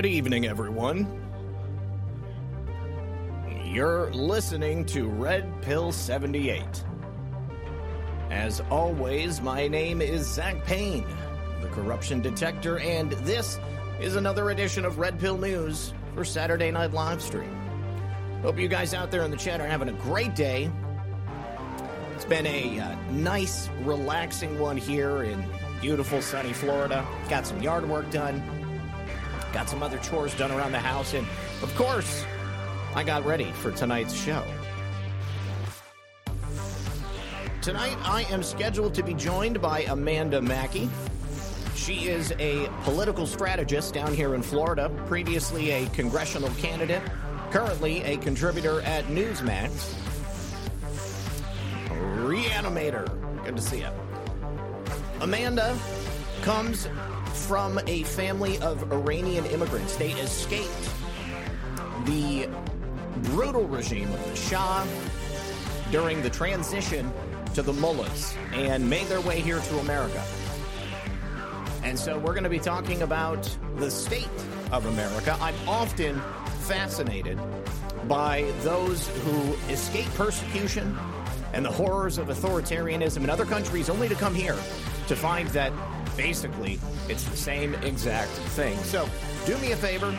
Good evening, everyone. You're listening to Red Pill 78. As always, my name is Zak Paine, the corruption detector, and this is another edition of Red Pill News for Saturday Night Livestream. Hope you guys out there in the chat are having a great day. It's been a uh, nice, relaxing one here in beautiful, sunny Florida. Got some yard work done got some other chores done around the house, and of course, I got ready for tonight's show. Tonight, I am scheduled to be joined by Amanda Makki. She is a political strategist down here in Florida, previously a congressional candidate, currently a contributor at Newsmax. Reanimator. Good to see you. Amanda comes from a family of Iranian immigrants. They escaped the brutal regime of the Shah during the transition to the mullahs and made their way here to America. And so we're going to be talking about the state of America. I'm often fascinated by those who escape persecution and the horrors of authoritarianism in other countries only to come here to find that basically it's the same exact thing. So do me a favor,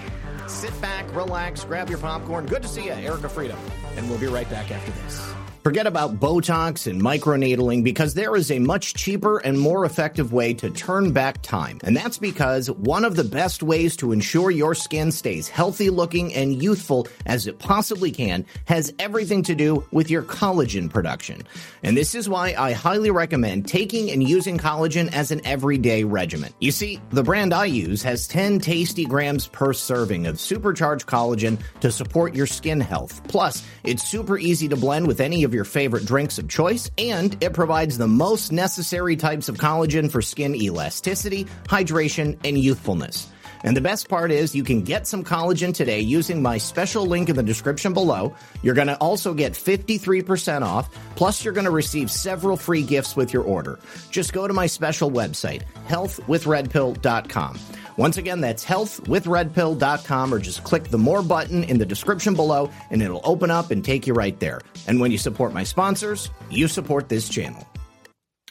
sit back, relax, grab your popcorn. Good to see you, Erica Freedom. And we'll be right back after this. Forget about Botox and microneedling because there is a much cheaper and more effective way to turn back time. And that's because one of the best ways to ensure your skin stays healthy looking and youthful as it possibly can has everything to do with your collagen production. And this is why I highly recommend taking and using collagen as an everyday regimen. You see, the brand I use has 10 tasty grams per serving of supercharged collagen to support your skin health. Plus, it's super easy to blend with any of of your favorite drinks of choice, and it provides the most necessary types of collagen for skin elasticity, hydration, and youthfulness. And the best part is you can get some collagen today using my special link in the description below. You're going to also get 53% off, plus you're going to receive several free gifts with your order. Just go to my special website, healthwithredpill.com. Once again, that's healthwithredpill.com or just click the more button in the description below and it'll open up and take you right there. And when you support my sponsors, you support this channel.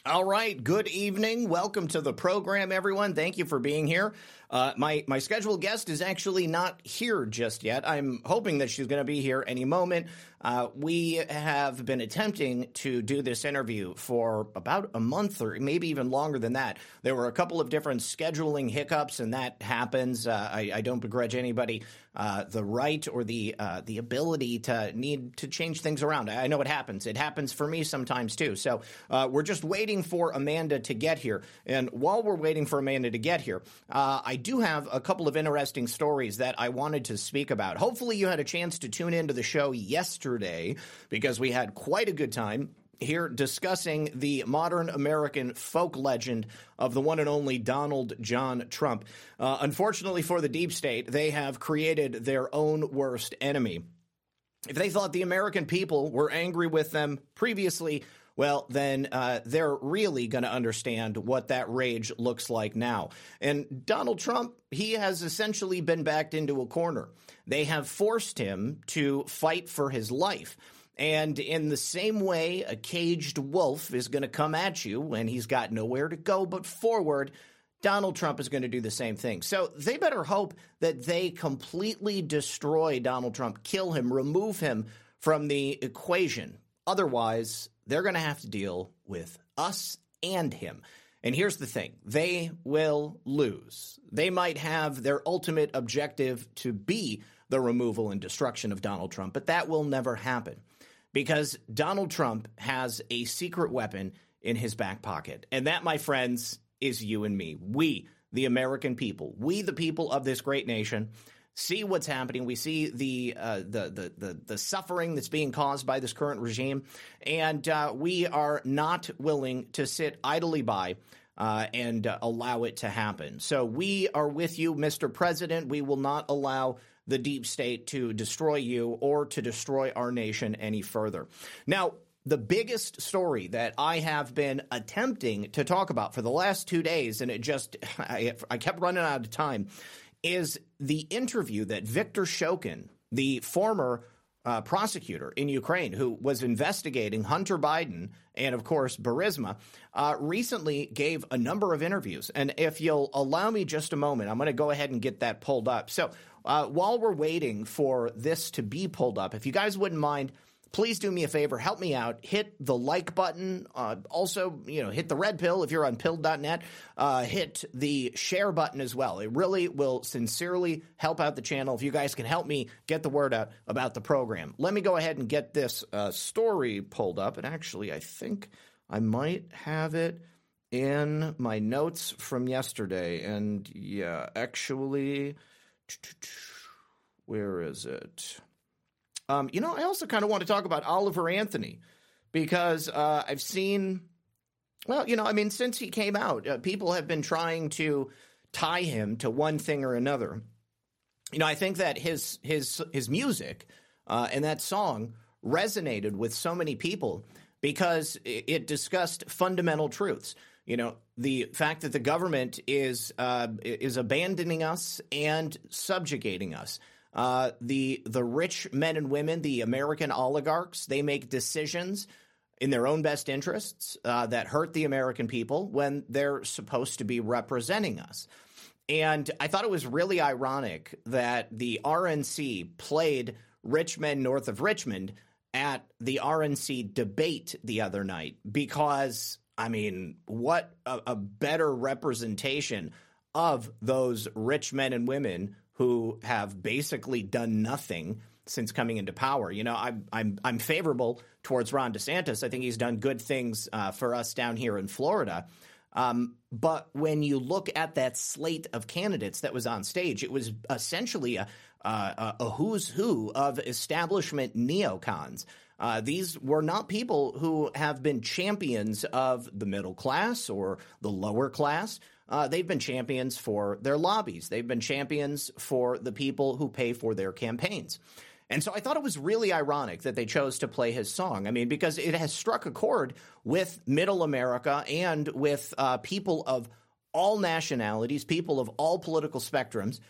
All right, good evening. Welcome to the program, everyone. Thank you for being here. Uh, my my scheduled guest is actually not here just yet. I'm hoping that she's going to be here any moment. Uh, we have been attempting to do this interview for about a month or maybe even longer than that. There were a couple of different scheduling hiccups, and that happens. Uh, I, I, don't begrudge anybody uh, the right or the uh, the ability to need to change things around. I know it happens. It happens for me sometimes too. So uh, we're just waiting for Amanda to get here. And while we're waiting for Amanda to get here, I do have a couple of interesting stories that I wanted to speak about. Hopefully, you had a chance to tune into the show yesterday because we had quite a good time here discussing the modern American folk legend of the one and only Donald John Trump. Uh, unfortunately for the deep state, they have created their own worst enemy. If they thought the American people were angry with them previously, well, then uh, they're really going to understand what that rage looks like now. And Donald Trump, he has essentially been backed into a corner. They have forced him to fight for his life. And in the same way, a caged wolf is going to come at you when he's got nowhere to go but forward. Donald Trump is going to do the same thing. So they better hope that they completely destroy Donald Trump, kill him, remove him from the equation. Otherwise, they're going to have to deal with us and him. And here's the thing they will lose. They might have their ultimate objective to be the removal and destruction of Donald Trump. But that will never happen because Donald Trump has a secret weapon in his back pocket. And that, my friends, is you and me. We, the American people, we, the people of this great nation, see what's happening. We see the uh, the, the, the the suffering that's being caused by this current regime, and uh, we are not willing to sit idly by. Uh, and uh, allow it to happen. So we are with you, Mr. President. We will not allow the deep state to destroy you or to destroy our nation any further. Now, the biggest story that I have been attempting to talk about for the last two days, and it just, I, I kept running out of time, is the interview that Viktor Shokin, the former uh, prosecutor in Ukraine who was investigating Hunter Biden and, of course, Burisma, uh, recently gave a number of interviews. And if you'll allow me just a moment, I'm going to go ahead and get that pulled up. So uh, while we're waiting for this to be pulled up, if you guys wouldn't mind – please do me a favor, help me out. Hit the like button. Uh, also, you know, hit the red pill if you're on pilled.net. Uh, hit the share button as well. It really will sincerely help out the channel if you guys can help me get the word out about the program. Let me go ahead and get this uh, story pulled up. And actually, I think I might have it in my notes from yesterday. And yeah, actually, where is it? Um, you know, I also kind of want to talk about Oliver Anthony because uh, I've seen, well, you know, I mean, since he came out, uh, people have been trying to tie him to one thing or another. You know, I think that his his his music uh, and that song resonated with so many people because it discussed fundamental truths. You know, the fact that the government is uh, is abandoning us and subjugating us. Uh, the the rich men and women, the American oligarchs, they make decisions in their own best interests uh, that hurt the American people when they're supposed to be representing us. And I thought it was really ironic that the RNC played Rich Men North of Richmond at the RNC debate the other night because, I mean, what a, a better representation of those rich men and women who have basically done nothing since coming into power. You know, I'm I'm I'm favorable towards Ron DeSantis. I think he's done good things uh, for us down here in Florida. Um, but when you look at that slate of candidates that was on stage, it was essentially a, a, a who's who of establishment neocons. Uh, these were not people who have been champions of the middle class or the lower class uh, they've been champions for their lobbies. They've been champions for the people who pay for their campaigns. And so I thought it was really ironic that they chose to play his song. I mean, because it has struck a chord with middle America and with uh, people of all nationalities, people of all political spectrums,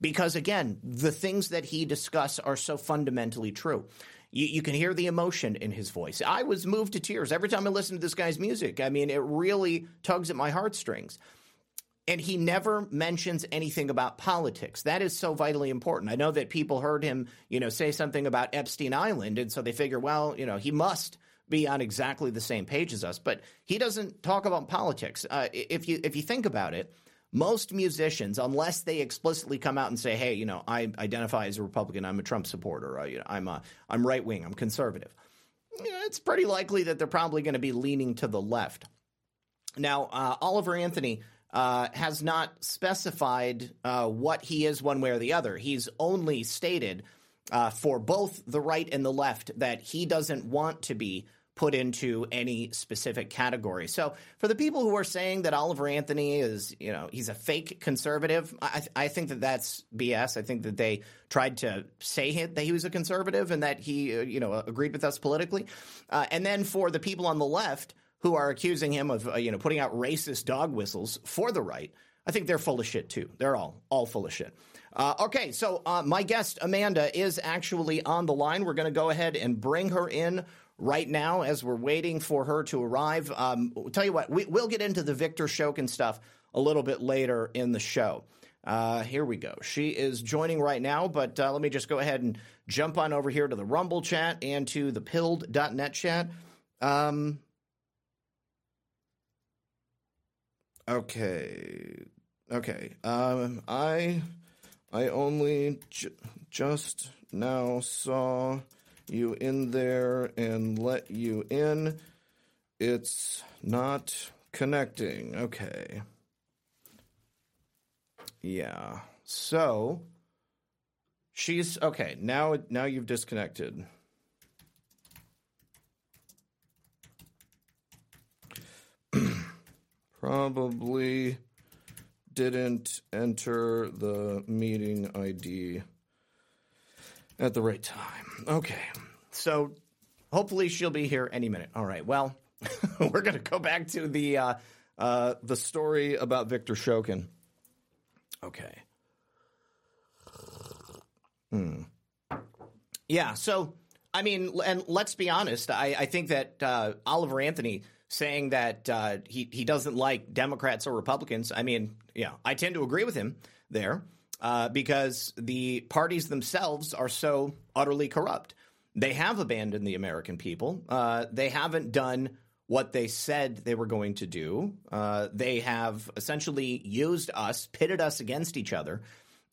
because again, the things that he discusses are so fundamentally true. You, you, can hear the emotion in his voice. I was moved to tears every time I listen to this guy's music. I mean, it really tugs at my heartstrings. And he never mentions anything about politics. That is so vitally important. I know that people heard him, you know, say something about Epstein Island, and so they figure, well, you know, he must be on exactly the same page as us. But he doesn't talk about politics. Uh, if you if you think about it, most musicians, unless they explicitly come out and say, "Hey, you know, I identify as a Republican. I'm a Trump supporter. I, you know, I'm a I'm right wing. I'm conservative." It's pretty likely that they're probably going to be leaning to the left. Now, uh, Oliver Anthony uh, has not specified uh, what he is one way or the other. He's only stated uh, for both the right and the left that he doesn't want to be put into any specific category. So for the people who are saying that Oliver Anthony is, you know, he's a fake conservative, I, I think that that's BS. I think that they tried to say that he was a conservative and that he, uh, you know, agreed with us politically. Uh, and then for the people on the left who are accusing him of, uh, you know, putting out racist dog whistles for the right, I think they're full of shit too. They're all all full of shit. Uh, okay, so uh, my guest Amanda is actually on the line. We're going to go ahead and bring her in right now as we're waiting for her to arrive. Um, tell you what, we, will get into the Victor Shokin stuff a little bit later in the show. Uh, here we go. She is joining right now, but uh, let me just go ahead and jump on over here to the Rumble chat and to the pilled.net chat. Um, Okay. Okay. Um, I I only j- just now saw you in there and let you in. It's not connecting. Okay. Yeah. So she's okay. Now now you've disconnected. Probably didn't enter the meeting ID at the right time. Okay. So hopefully she'll be here any minute. All right. Well, we're going to go back to the uh, uh, the story about Victor Shokin. Okay. Hmm. Yeah. So I mean, and let's be honest. I, I think that uh, Oliver Anthony saying that uh, he he doesn't like Democrats or Republicans. I mean, yeah, I tend to agree with him there uh, because the parties themselves are so utterly corrupt. They have abandoned the American people. Uh, they haven't done what they said they were going to do. Uh, they have essentially used us, pitted us against each other.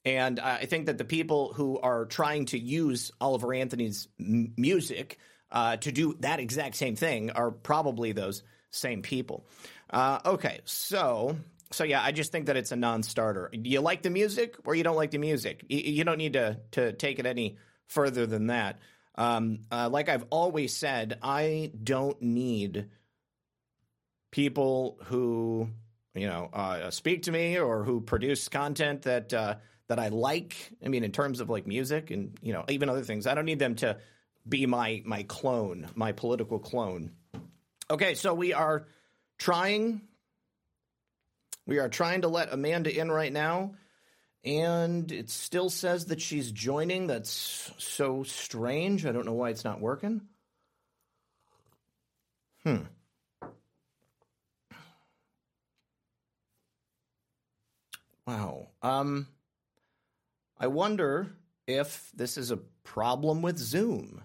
And I think that the people who are trying to use Oliver Anthony's m- music uh, to do that exact same thing are probably those same people. Uh, okay, so so yeah, I just think that it's a non-starter. You like the music or you don't like the music? You, you don't need to to take it any further than that. Um, uh, like I've always said, I don't need people who you know uh, speak to me or who produce content that uh, that I like. I mean, in terms of like music and you know even other things, I don't need them to be my my clone, my political clone. Okay, so we are trying we are trying to let Amanda in right now, and it still says that she's joining. That's so strange. I don't know why it's not working. Hmm. Wow. Um I wonder if this is a problem with Zoom.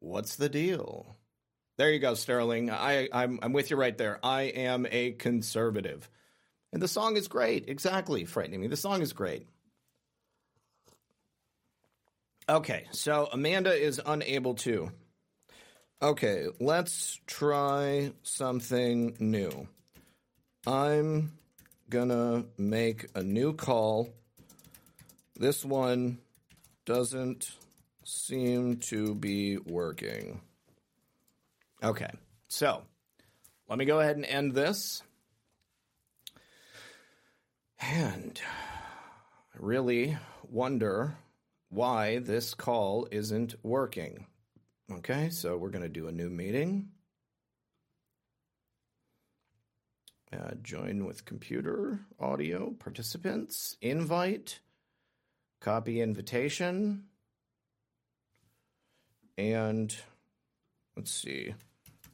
What's the deal? There you go, Sterling. I, I'm, I'm with you right there. I am a conservative. And the song is great. Exactly, frightening me. The song is great. Okay, so Amanda is unable to. Okay, let's try something new. I'm gonna make a new call. This one doesn't seem to be working. Okay, so let me go ahead and end this. And I really wonder why this call isn't working. Okay, so we're going to do a new meeting. Uh, join with computer, audio, participants, invite, copy invitation, and let's see,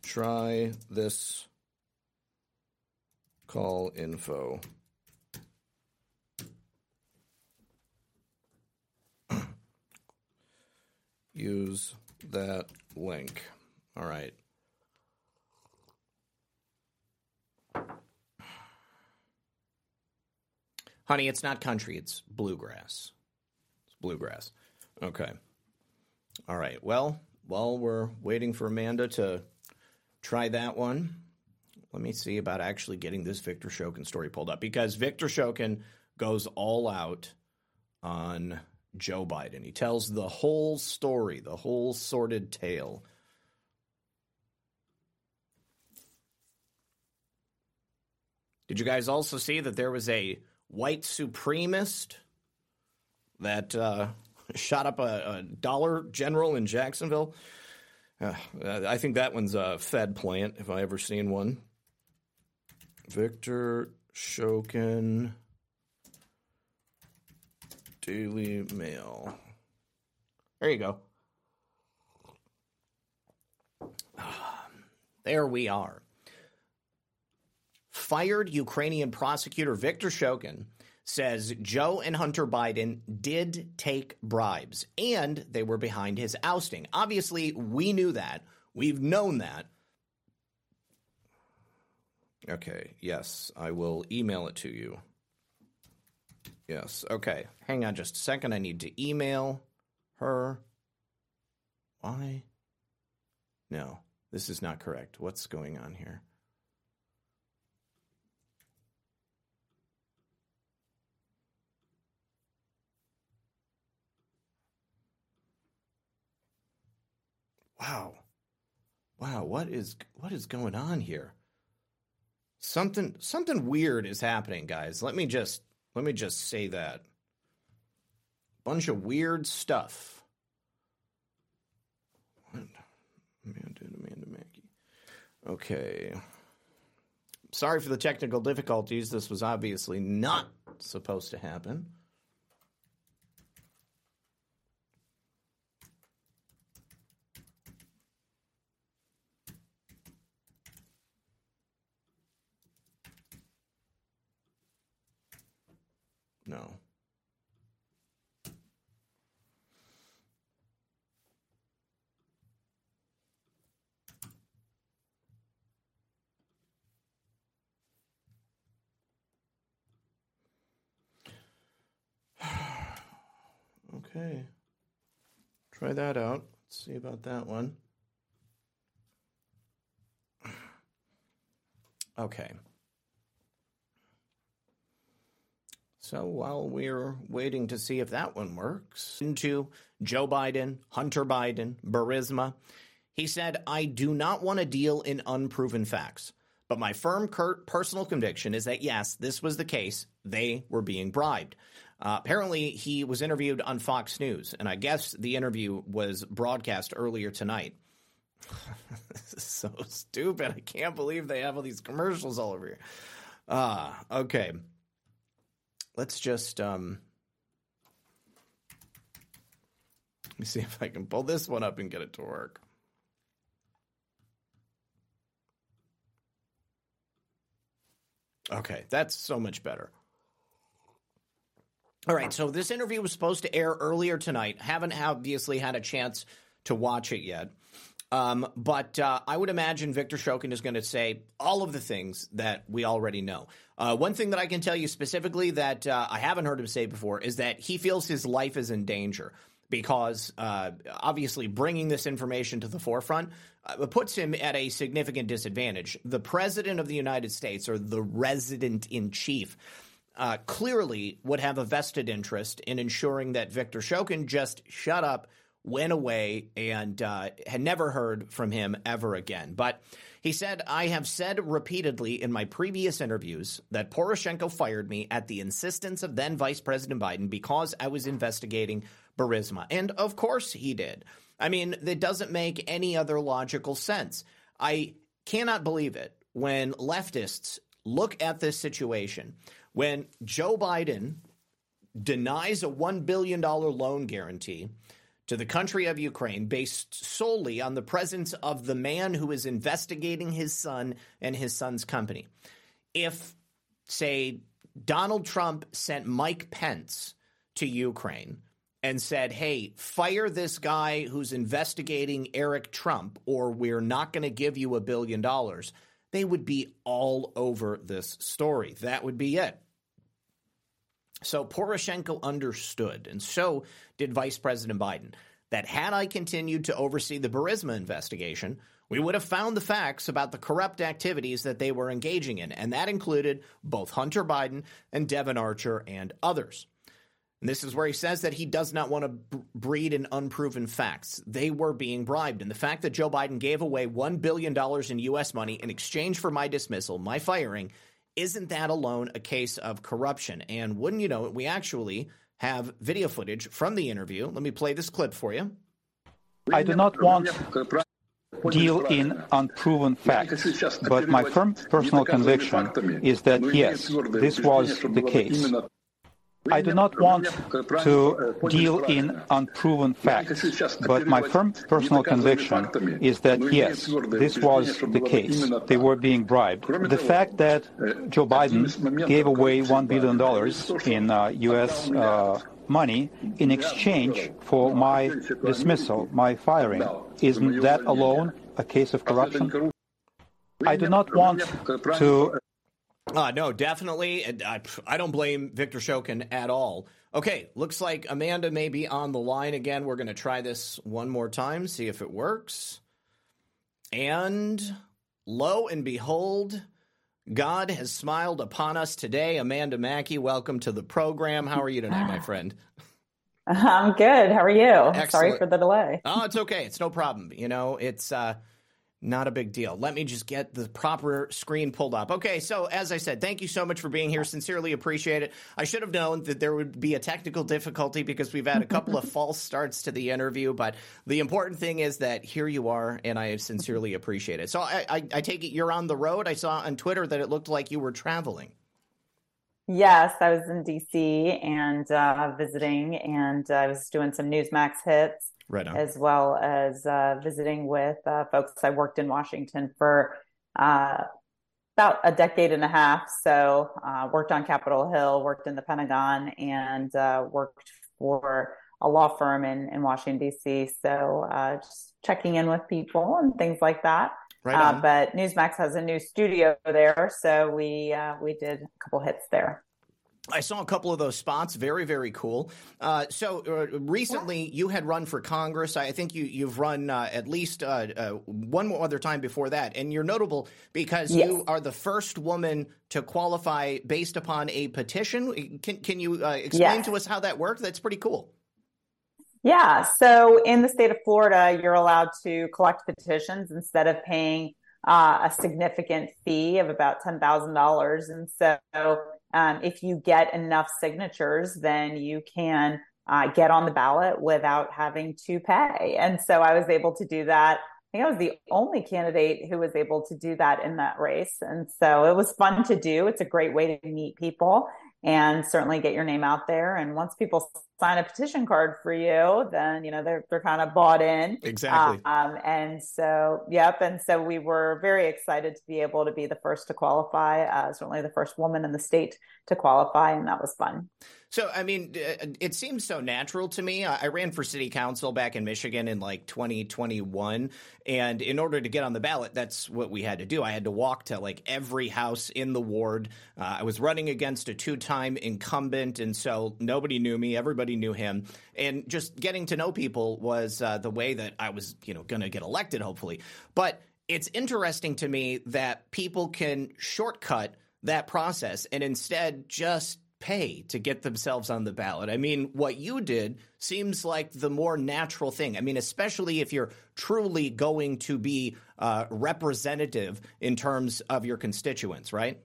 try this call info. Use that link. All right. Honey, it's not country, it's bluegrass. It's bluegrass. Okay. All right. Well, while we're waiting for Amanda to try that one, let me see about actually getting this Victor Shokin story pulled up because Victor Shokin goes all out on Joe Biden. He tells the whole story, the whole sordid tale. Did you guys also see that there was a white supremacist that uh, shot up a, a, Dollar General in Jacksonville? Uh, I think that one's a Fed plant, if I ever seen one. Victor Shokin. Daily Mail. There you go. There we are. Fired Ukrainian prosecutor Victor Shokin says Joe and Hunter Biden did take bribes and they were behind his ousting. Obviously, we knew that. We've known that. Okay, yes, I will email it to you. Yes. Okay. Hang on just a second. I need to email her. Why? No, this is not correct. What's going on here? Wow. Wow, what is what is going on here? Something something weird is happening, guys. Let me just let me just say that. Bunch of weird stuff. Amanda, Amanda Makki. Okay. Sorry for the technical difficulties. This was obviously not supposed to happen. Okay. Try that out. Let's see about that one. Okay. So while we're waiting to see if that one works, into Joe Biden, Hunter Biden, Burisma, he said, I do not want to deal in unproven facts. But my firm personal conviction is that yes, this was the case. They were being bribed. Uh, apparently, he was interviewed on Fox News, and I guess the interview was broadcast earlier tonight. this is so stupid. I can't believe they have all these commercials all over here. Ah, okay let's just um, let me see if I can pull this one up and get it to work. Okay, that's so much better. All right, so this interview was supposed to air earlier tonight. Haven't obviously had a chance to watch it yet. Um, but uh, I would imagine Victor Shokin is going to say all of the things that we already know. Uh, one thing that I can tell you specifically that uh, I haven't heard him say before is that he feels his life is in danger because uh, obviously bringing this information to the forefront uh, puts him at a significant disadvantage. The president of the United States, or the resident in chief, uh, clearly would have a vested interest in ensuring that Victor Shokin just shut up went away and uh, had never heard from him ever again. But he said, I have said repeatedly in my previous interviews that Poroshenko fired me at the insistence of then Vice President Biden because I was investigating Burisma. And of course he did. I mean, it doesn't make any other logical sense. I cannot believe it when leftists look at this situation, when Joe Biden denies a $1 billion loan guarantee to the country of Ukraine based solely on the presence of the man who is investigating his son and his son's company. If, say, Donald Trump sent Mike Pence to Ukraine and said, hey, fire this guy who's investigating Eric Trump, or we're not going to give you a billion dollars, they would be all over this story. That would be it. So Poroshenko understood, and so did Vice President Biden, that had I continued to oversee the Burisma investigation, we would have found the facts about the corrupt activities that they were engaging in, and that included both Hunter Biden and Devon Archer and others. And this is where he says that he does not want to b- breed in unproven facts. They were being bribed. And the fact that Joe Biden gave away $1 billion in U.S. money in exchange for my dismissal, my firing, isn't that alone a case of corruption? And wouldn't you know it, we actually have video footage from the interview. Let me play this clip for you. I do not want to deal in unproven facts, but my firm personal conviction is that yes, this was the case. I do not want to deal in unproven facts, but my firm personal conviction is that yes, this was the case. They were being bribed. The fact that Joe Biden gave away $1 billion in uh, U.S. Uh, money in exchange for my dismissal, my firing, isn't that alone a case of corruption? I do not want to Uh, no, definitely. I, I don't blame Victor Shokin at all. Okay, looks like Amanda may be on the line again. We're going to try this one more time, see if it works. And lo and behold, God has smiled upon us today. Amanda Makki, welcome to the program. How are you tonight, my friend? I'm good. How are you? Excellent. Sorry for the delay. Oh, it's okay. It's no problem. You know, it's uh not a big deal. Let me just get the proper screen pulled up. Okay, so as I said, thank you so much for being here. Sincerely appreciate it. I should have known that there would be a technical difficulty because we've had a couple of false starts to the interview, but the important thing is that here you are, and I sincerely appreciate it. So I, I, I take it you're on the road. I saw on Twitter that it looked like you were traveling. Yes, I was in DC and uh, visiting, and I was doing some Newsmax hits right as well as uh, visiting with uh, folks. I worked in Washington for uh, about a decade and a half. So, uh, worked on Capitol Hill, worked in the Pentagon, and uh, worked for a law firm in, in Washington, D.C. So, uh, just checking in with people and things like that. Right but Newsmax has a new studio there, so we we did a couple hits there. I saw a couple of those spots. Very, very cool. Uh, so uh, recently, you had run for Congress. I think you you've run uh, at least uh, uh, one more other time before that, and you're notable because yes. you are the first woman to qualify based upon a petition. Can can you uh, explain yes. to us how that worked? That's pretty cool. Yeah. So in the state of Florida, you're allowed to collect petitions instead of paying a significant fee of about ten thousand dollars, and so um, if you get enough signatures, then you can uh, get on the ballot without having to pay. And so I was able to do that. I think I was the only candidate who was able to do that in that race. And so it was fun to do. It's a great way to meet people and certainly get your name out there. And once people sign a petition card for you, then you know they're they're kind of bought in. Exactly. Um, and so, yep. And so we were very excited to be able to be the first to qualify. Uh, certainly, the first woman in the state to qualify, and that was fun. So, I mean, it seems so natural to me. I ran for city council back in Michigan in like 2021. And in order to get on the ballot, that's what we had to do. I had to walk to like every house in the ward. Uh, I was running against a two time incumbent. And so nobody knew me, everybody knew him. And just getting to know people was uh, the way that I was, you know, going to get elected, hopefully. But it's interesting to me that people can shortcut that process and instead just pay to get themselves on the ballot. I mean, what you did seems like the more natural thing. I mean, especially if you're truly going to be uh, representative in terms of your constituents, right?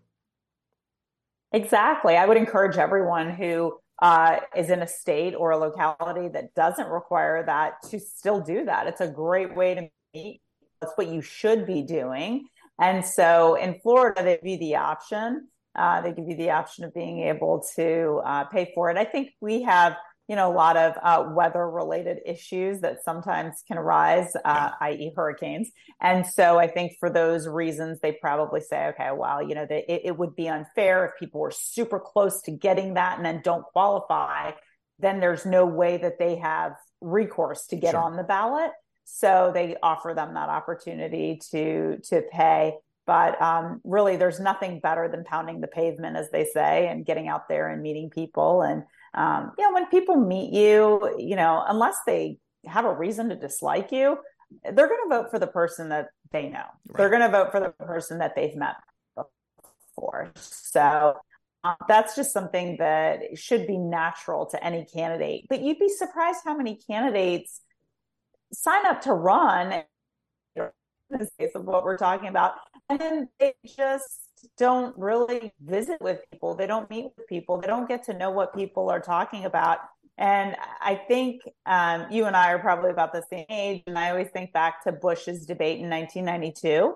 Exactly. I would encourage everyone who uh, is in a state or a locality that doesn't require that to still do that. It's a great way to meet. That's what you should be doing. And so in Florida, they give you the option uh, they give you the option of being able to uh, pay for it. I think we have, you know, a lot of uh, weather related issues that sometimes can arise, uh, yeah. i.e., hurricanes. And so I think for those reasons, they probably say, okay, well, you know, they, it, it would be unfair if people were super close to getting that and then don't qualify. Then there's no way that they have recourse to get sure. on the ballot. So they offer them that opportunity to to pay. But um, really, there's nothing better than pounding the pavement, as they say, and getting out there and meeting people. And um, you know, when people meet you, you know, unless they have a reason to dislike you, they're going to vote for the person that they know. Right. They're going to vote for the person that they've met before. So um, that's just something that should be natural to any candidate. But you'd be surprised how many candidates sign up to run in this case of what we're talking about. And then they just don't really visit with people. They don't meet with people. They don't get to know what people are talking about. And I think um, you and I are probably about the same age. And I always think back to Bush's debate in 1992.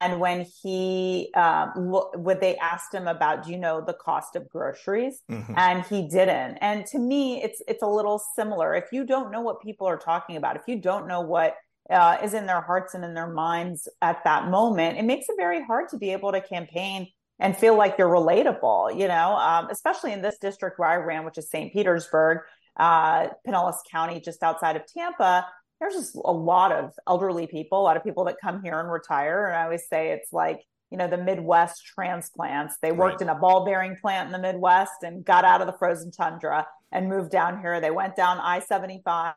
And when he, um, when they asked him about, do you know the cost of groceries? Mm-hmm. And he didn't. And to me, it's it's a little similar. If you don't know what people are talking about, if you don't know what uh, is in their hearts and in their minds at that moment, it makes it very hard to be able to campaign and feel like you're relatable, you know, um, especially in this district where I ran, which is St. Petersburg, uh, Pinellas County, just outside of Tampa. There's just a lot of elderly people, a lot of people that come here and retire. And I always say it's like, you know, the Midwest transplants. They worked right. in a ball bearing plant in the Midwest and got out of the frozen tundra and moved down here. They went down I 75,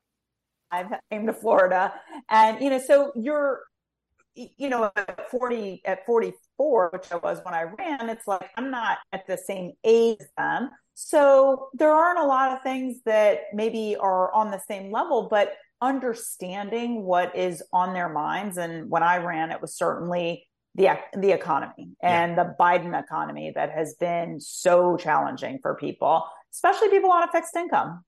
came to Florida. And, you know, so you're, you know, at 40, at 44, which I was when I ran, it's like I'm not at the same age as them. So there aren't a lot of things that maybe are on the same level, but understanding what is on their minds. And when I ran, it was certainly the the economy and yeah. the Biden economy that has been so challenging for people, especially people on a fixed income.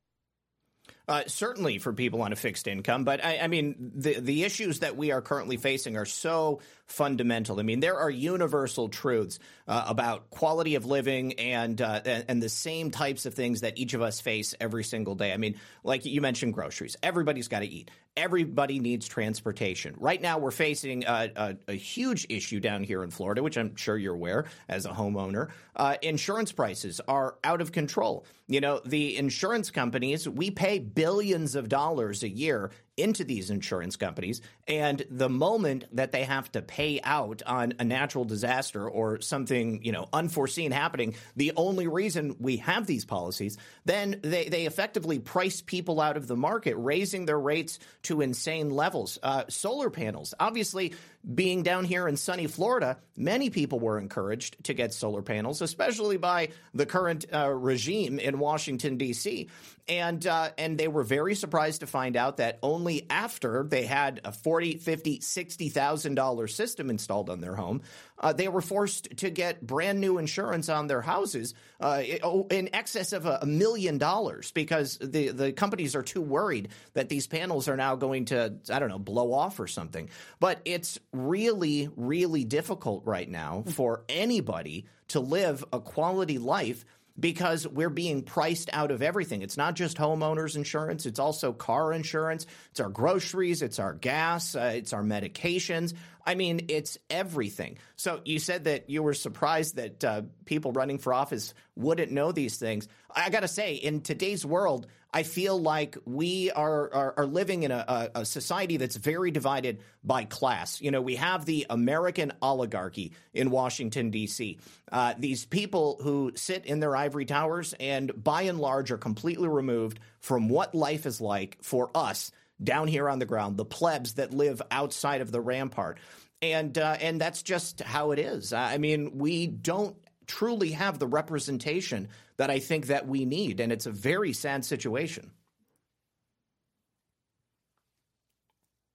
Uh, certainly for people on a fixed income, but I, I, mean the the issues that we are currently facing are so fundamental. I mean there are universal truths uh, about quality of living and uh, and the same types of things that each of us face every single day. I mean, like you mentioned, groceries. Everybody's got to eat. Everybody needs transportation. Right now, we're facing a, a, a, huge issue down here in Florida, which I'm sure you're aware as a homeowner. Uh, insurance prices are out of control. You know, the insurance companies, we pay billions of dollars a year into these insurance companies. And the moment that they have to pay out on a natural disaster or something, you know, unforeseen happening, the only reason we have these policies, then they, they effectively price people out of the market, raising their rates to insane levels. Uh, solar panels, obviously, being down here in sunny Florida, many people were encouraged to get solar panels, especially by the current uh, regime in Washington D.C. And uh, and they were very surprised to find out that only after they had a 40, 50, $60,000 system installed on their home, uh, they were forced to get brand new insurance on their houses uh, oh, in excess of a million dollars because the, the companies are too worried that these panels are now going to, I don't know, blow off or something. But it's really, really difficult right now for anybody to live a quality life because we're being priced out of everything. It's not just homeowners insurance, it's also car insurance, it's our groceries, it's our gas, uh, it's our medications. I mean, it's everything. So you said that you were surprised that uh, people running for office wouldn't know these things. I got to say, in today's world, I feel like we are are, are living in a, a, society that's very divided by class. You know, we have the American oligarchy in Washington D.C. Uh, these people who sit in their ivory towers and, by and large, are completely removed from what life is like for us down here on the ground, the plebs that live outside of the rampart. And, uh, and that's just how it is. I mean, we don't truly have the representation that I think that we need, and it's a very sad situation.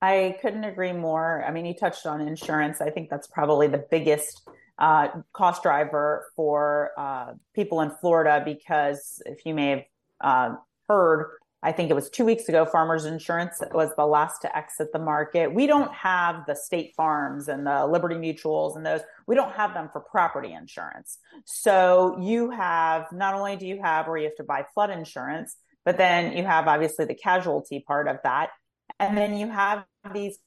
I couldn't agree more. I mean, you touched on insurance. I think that's probably the biggest uh, cost driver for uh, people in Florida because if you may have uh, heard, I think it was two weeks ago, Farmers Insurance was the last to exit the market. We don't have the state farms and the Liberty Mutuals and those. We don't have them for property insurance. So you have not only do you have where you have to buy flood insurance, but then you have obviously the casualty part of that. And then you have these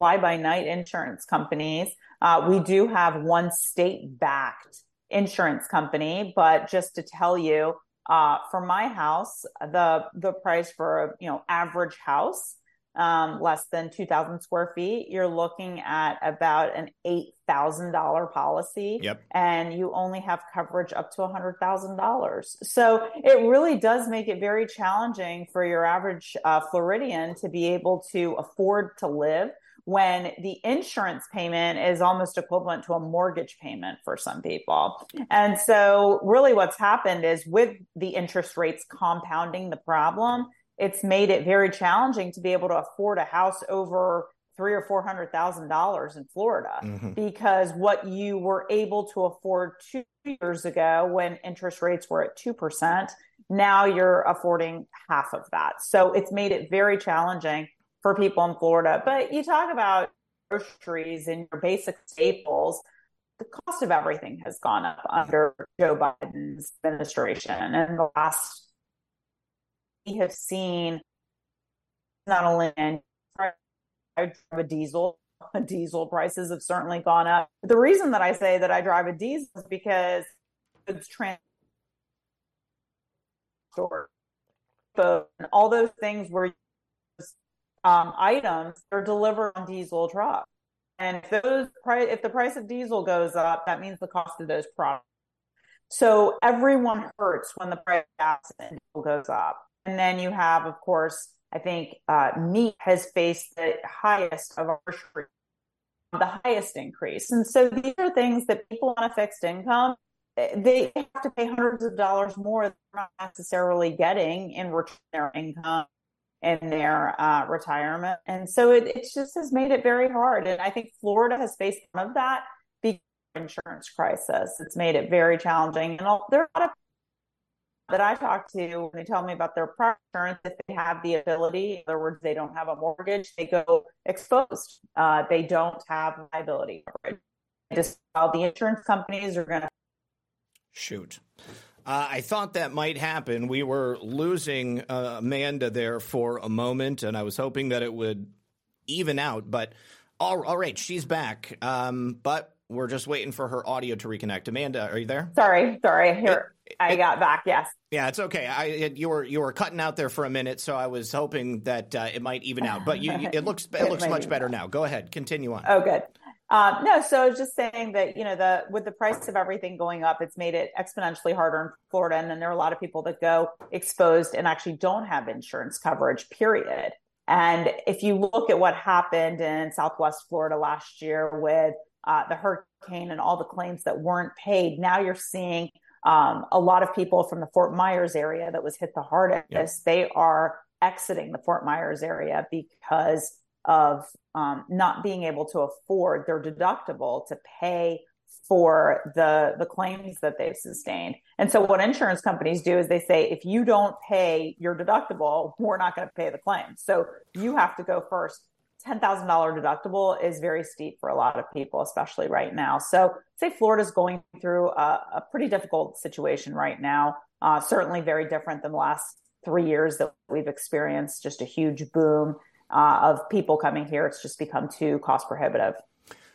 fly by night insurance companies. Uh, we do have one state backed insurance company, but just to tell you, uh, for my house, the the price for a you know average house, um, less than two thousand square feet, you're looking at about an eight thousand dollar policy. Yep. And you only have coverage up to a hundred thousand dollars. So it really does make it very challenging for your average uh, Floridian to be able to afford to live when the insurance payment is almost equivalent to a mortgage payment for some people. And so, really, what's happened is with the interest rates compounding the problem, it's made it very challenging to be able to afford a house over three or four hundred thousand dollars in Florida mm-hmm. because what you were able to afford two years ago when interest rates were at two percent, now you're affording half of that. So it's made it very challenging for people in Florida. But you talk about groceries and your basic staples. The cost of everything has gone up under Joe Biden's administration. And the last we have seen not only in a diesel, diesel prices have certainly gone up. The reason that I say that I drive a diesel is because it's trans so all those things where um, items are delivered on diesel trucks. And if those price, if the price of diesel goes up, that means the cost of those products. So everyone hurts when the price of gas and diesel goes up. And then you have, of course, I think uh, meat has faced the highest of our the highest increase. And so these are things that people on a fixed income they have to pay hundreds of dollars more than they're not necessarily getting in return their income in their uh, retirement. And so it, it just has made it very hard. And I think Florida has faced some of that insurance crisis. It's made it very challenging. And there are a lot of that I talk to when they tell me about their insurance, if they have the ability, in other words, they don't have a mortgage, they go exposed. Uh, they don't have liability. Just how the insurance companies are going to shoot. Uh, I thought that might happen. We were losing uh, Amanda there for a moment, and I was hoping that it would even out. But all, all right, she's back. Um, but we're just waiting for her audio to reconnect. Amanda, are you there? Sorry, sorry. Here, it, I got back. Yes. Yeah, it's okay. I it, you were you were cutting out there for a minute, so I was hoping that uh, it might even out. But you, it looks it, it looks much better now. Go ahead, continue on. Oh, good. Uh, no, so I was just saying that you know the with the price of everything going up, it's made it exponentially harder in Florida, and then there are a lot of people that go exposed and actually don't have insurance coverage. Period. And if you look at what happened in Southwest Florida last year with uh, the hurricane and all the claims that weren't paid. Now you're seeing um, a lot of people from the Fort Myers area that was hit the hardest. Yep. They are exiting the Fort Myers area because of um, not being able to afford their deductible to pay for the the claims that they've sustained. And so what insurance companies do is they say if you don't pay your deductible, we're not going to pay the claim. So you have to go first $10,000 deductible is very steep for a lot of people, especially right now. So, say Florida's going through a, a pretty difficult situation right now. Uh, certainly, very different than the last three years that we've experienced just a huge boom uh, of people coming here. It's just become too cost prohibitive.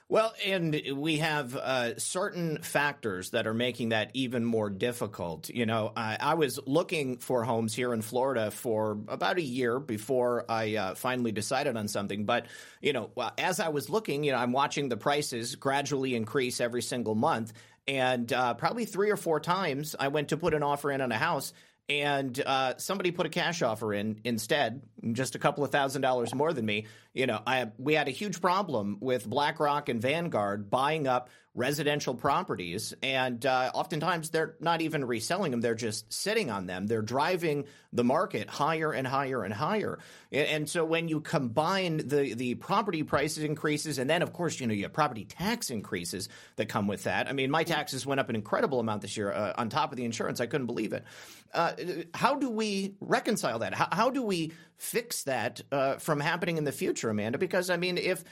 Well, and we have uh, certain factors that are making that even more difficult. You know, I, I, was looking for homes here in Florida for about a year before I uh, finally decided on something. But, you know, as I was looking, you know, I'm watching the prices gradually increase every single month. And uh, probably three or four times I went to put an offer in on a house and uh, somebody put a cash offer in instead, just a couple of thousand dollars more than me. You know, I we had a huge problem with BlackRock and Vanguard buying up residential properties, and uh, oftentimes they're not even reselling them; they're just sitting on them. They're driving the market higher and higher and higher. And so when you combine the the property prices increases, and then of course you know you have property tax increases that come with that. I mean, my taxes went up an incredible amount this year uh, on top of the insurance. I couldn't believe it. Uh, how do we reconcile that? How, how do we fix that uh, from happening in the future, Amanda? Because I mean, if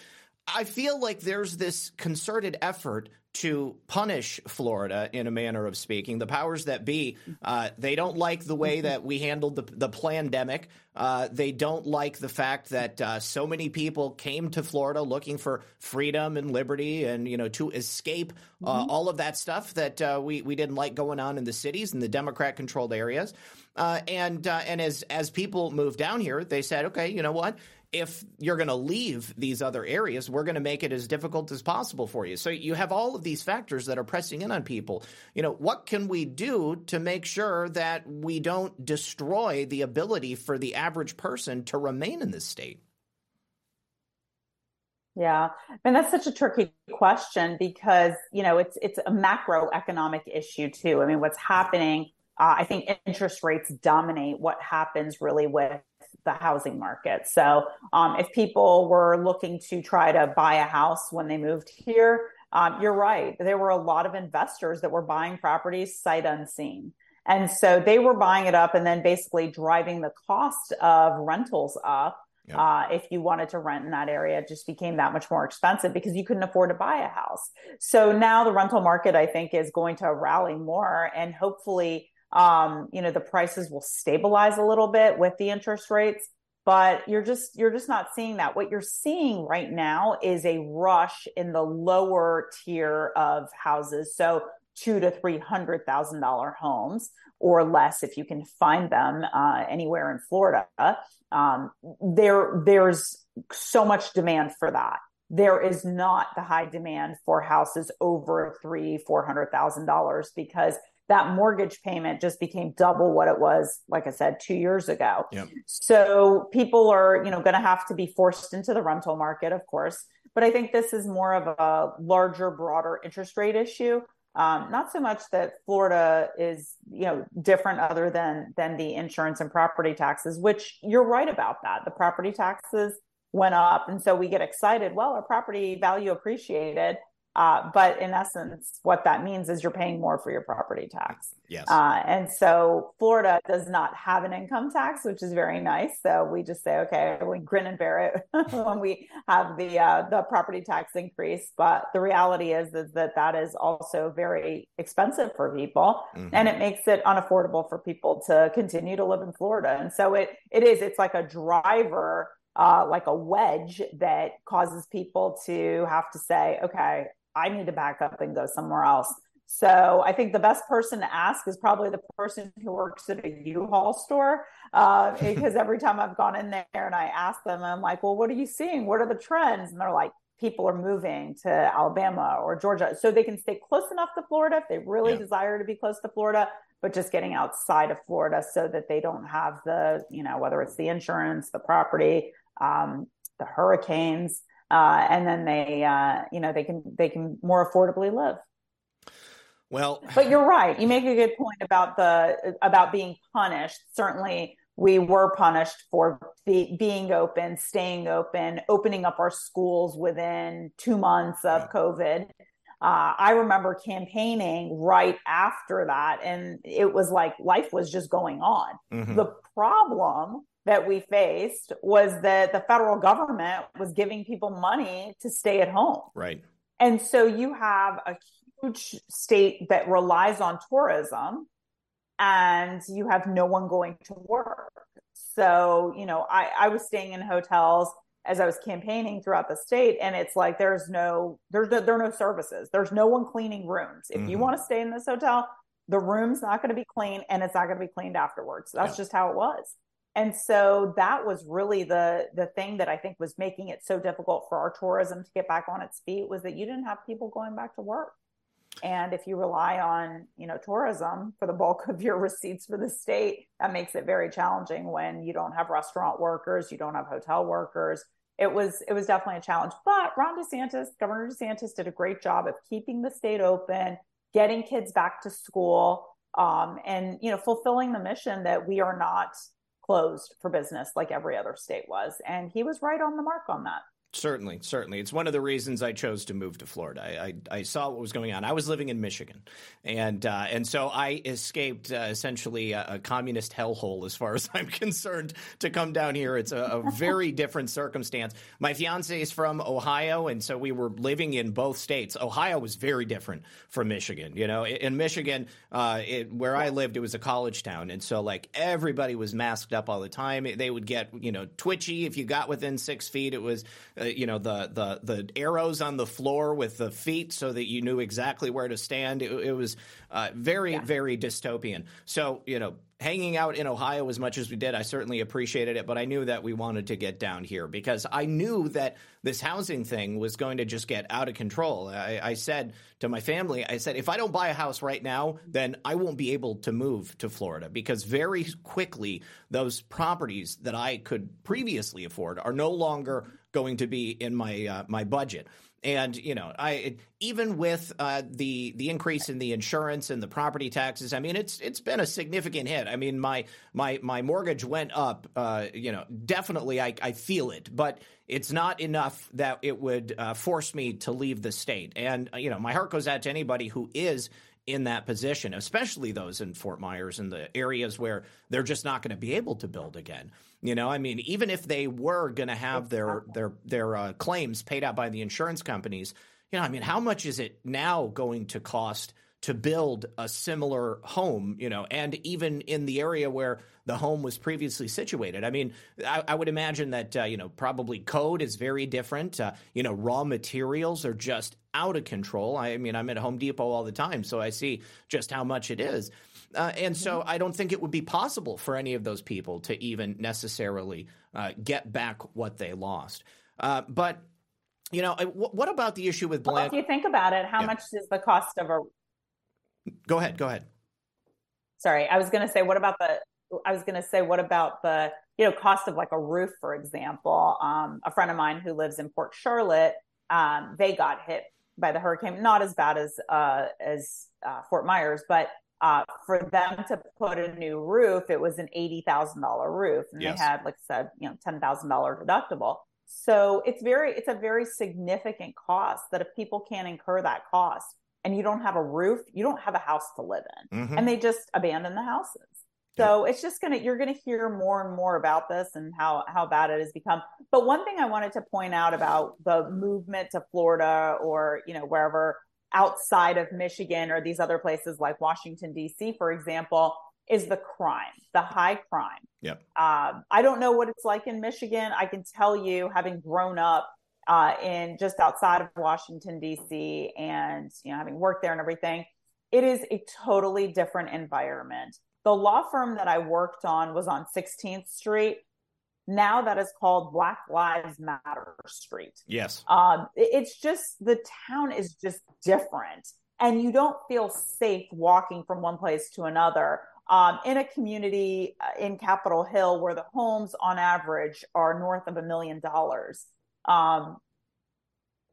I feel like there's this concerted effort to punish Florida in a manner of speaking. The powers that be, uh, they don't like the way that we handled the, the pandemic. Uh, they don't like the fact that uh, so many people came to Florida looking for freedom and liberty and you know to escape uh, mm-hmm. all of that stuff that uh, we we didn't like going on in the cities and the Democrat controlled areas. Uh, and and as as people moved down here, they said, okay, you know what? if you're going to leave these other areas, we're going to make it as difficult as possible for you. So you have all of these factors that are pressing in on people. You know, what can we do to make sure that we don't destroy the ability for the average person to remain in this state? Yeah, I and that's such a tricky question because you know it's it's a macroeconomic issue too. I mean, what's happening? Uh, I think interest rates dominate what happens really with the housing market. So, um, if people were looking to try to buy a house when they moved here, um, you're right. There were a lot of investors that were buying properties sight unseen. And so they were buying it up and then basically driving the cost of rentals up. Yep. Uh, if you wanted to rent in that area, it just became that much more expensive because you couldn't afford to buy a house. So now the rental market, I think, is going to rally more and hopefully um, you know, the prices will stabilize a little bit with the interest rates, but you're just you're just not seeing that. What you're seeing right now is a rush in the lower tier of houses. So two to three hundred thousand dollar homes or less if you can find them uh, anywhere in Florida. Um, there there's so much demand for that. there is not the high demand for houses over three, four hundred thousand dollars because that mortgage payment just became double what it was, like I said, two years ago. Yep. So people are, you know, going to have to be forced into the rental market, of course. But I think this is more of a larger, broader interest rate issue. Um, not so much that Florida is, you know, different other than than the insurance and property taxes, which you're right about that. The property taxes went up, and so we get excited. Well, our property value appreciated, uh, but in essence, what that means is you're paying more for your property tax. Yes. Uh, and so Florida does not have an income tax, which is very nice. So we just say, okay, we grin and bear it when we have the uh, the property tax increase. But the reality is is that that is also very expensive for people, mm-hmm. and it makes it unaffordable for people to continue to live in Florida. And so it it is it's like a driver uh, like a wedge that causes people to have to say, okay, I need to back up and go somewhere else. So I think the best person to ask is probably the person who works at a U-Haul store, uh, because every time I've gone in there and I ask them, I'm like, well, what are you seeing? What are the trends? And they're like, people are moving to Alabama or Georgia, so they can stay close enough to Florida if they really yeah. desire to be close to Florida, but just getting outside of Florida so that they don't have the, you know, whether it's the insurance, the property, um, the hurricanes uh, and then they uh, you know they can they can more affordably live. Well, but you're right. You make a good point about the about being punished. Certainly, we were punished for be, being open, staying open, opening up our schools within two months of. COVID. Uh, I remember campaigning right after that, and it was like life was just going on. Mm-hmm. The problem that we faced was that the federal government was giving people money to stay at home. Right. And so you have a huge state that relies on tourism and you have no one going to work. So, you know, I, I was staying in hotels as I was campaigning throughout the state, and it's like there's no there's no, there are no services. There's no one cleaning rooms. If mm-hmm. you want to stay in this hotel, the room's not going to be clean, and it's not going to be cleaned afterwards. That's yeah. just how it was and so that was really the the thing that i think was making it so difficult for our tourism to get back on its feet was that you didn't have people going back to work. And if you rely on you know tourism for the bulk of your receipts for the state that makes it very challenging when you don't have restaurant workers you don't have hotel workers. It was it was definitely a challenge. But ron desantis governor desantis did a great job of keeping the state open getting kids back to school um, and you know fulfilling the mission that we are not closed for business like every other state was. And he was right on the mark on that. Certainly, certainly. It's one of the reasons I chose to move to Florida. I, I, I saw what was going on. I was living in Michigan, and uh, and so I escaped uh, essentially a, a, communist hellhole, as far as I'm concerned, to come down here. It's a, a very different circumstance. My fiance is from Ohio, and so we were living in both states. Ohio was very different from Michigan. You know, in Michigan, uh, it, where I lived, it was a college town, and so like everybody was masked up all the time. They would get you know twitchy if you got within six feet. It was uh, you know the the the arrows on the floor with the feet so that you knew exactly where to stand. It, it was uh, very yeah. very dystopian. So you know hanging out in Ohio as much as we did, I certainly appreciated it, but I knew that we wanted to get down here because I knew that this housing thing was going to just get out of control. I, I, said to my family, I said, if I don't buy a house right now, then I won't be able to move to Florida because very quickly those properties that I could previously afford are no longer going to be in my uh, my budget. And you know, I even with uh, the the increase in the insurance and the property taxes, I mean, it's it's been a significant hit. I mean, my my my mortgage went up. Uh, you know, definitely, I, I feel it, but it's not enough that it would uh, force me to leave the state. And uh, you know, my heart goes out to anybody who is in that position, especially those in Fort Myers and the areas where they're just not going to be able to build again. You know, I mean, even if they were going to have their their their uh, claims paid out by the insurance companies, you know, I mean, how much is it now going to cost to build a similar home? You know, and even in the area where the home was previously situated. I mean, I, I would imagine that uh, you know probably code is very different. Uh, you know, raw materials are just out of control. I mean, I'm at Home Depot all the time, so I see just how much it is. Uh, and so mm-hmm. I don't think it would be possible for any of those people to even necessarily uh, get back what they lost. Uh, but You know, what about the issue with blank? Well, if you think about it, how yeah. much is the cost of a? Go ahead. Go ahead. Sorry, I was going to say, what about the? I was going to say, what about the you know cost of like a roof, for example? Um, a friend of mine who lives in Port Charlotte, um, they got hit by the hurricane, not as bad as uh, as uh, Fort Myers, but uh, for them to put a new roof, it was an eighty thousand dollar roof, and yes. they had, like I said, you know, ten thousand dollar deductible. So it's very, it's a very significant cost that if people can't incur that cost, and you don't have a roof, you don't have a house to live in, mm-hmm. and they just abandon the houses. So it's just gonna you're gonna hear more and more about this and how how bad it has become. But one thing I wanted to point out about the movement to Florida or you know wherever outside of Michigan or these other places like Washington D.C. for example is the crime, the high crime. Yep. Um, I don't know what it's like in Michigan. I can tell you, having grown up uh, in just outside of Washington D.C. and you know having worked there and everything, it is a totally different environment. The law firm that I worked on was on 16th Street. Now that is called Black Lives Matter Street. Yes. Um, it's just the town is just different, and you don't feel safe walking from one place to another. Um, in a community uh, in Capitol Hill where the homes on average are north of a million dollars. Um,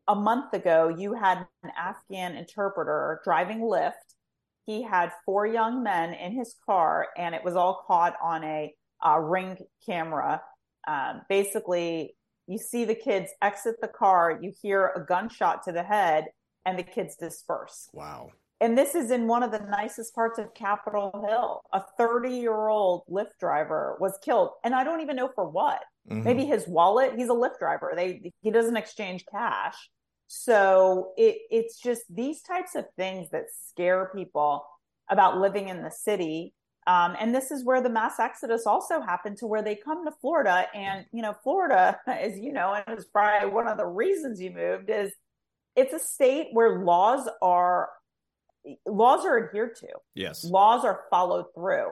a month ago, you had an Afghan interpreter driving Lyft he had four young men in his car, and it was all caught on a uh, ring camera. Um, basically, you see the kids exit the car, you hear a gunshot to the head, and the kids disperse. Wow. And this is in one of the nicest parts of Capitol Hill. A 30 year old Lyft driver was killed. And I don't even know for what. Mm-hmm. Maybe his wallet. He's a Lyft driver. They he doesn't exchange cash. So it, it's just these types of things that scare people about living in the city. Um, and this is where the mass exodus also happened to where they come to Florida. And, you know, Florida, as you know, and it's probably one of the reasons you moved is it's a state where laws are laws are adhered to. Yes. Laws are followed through.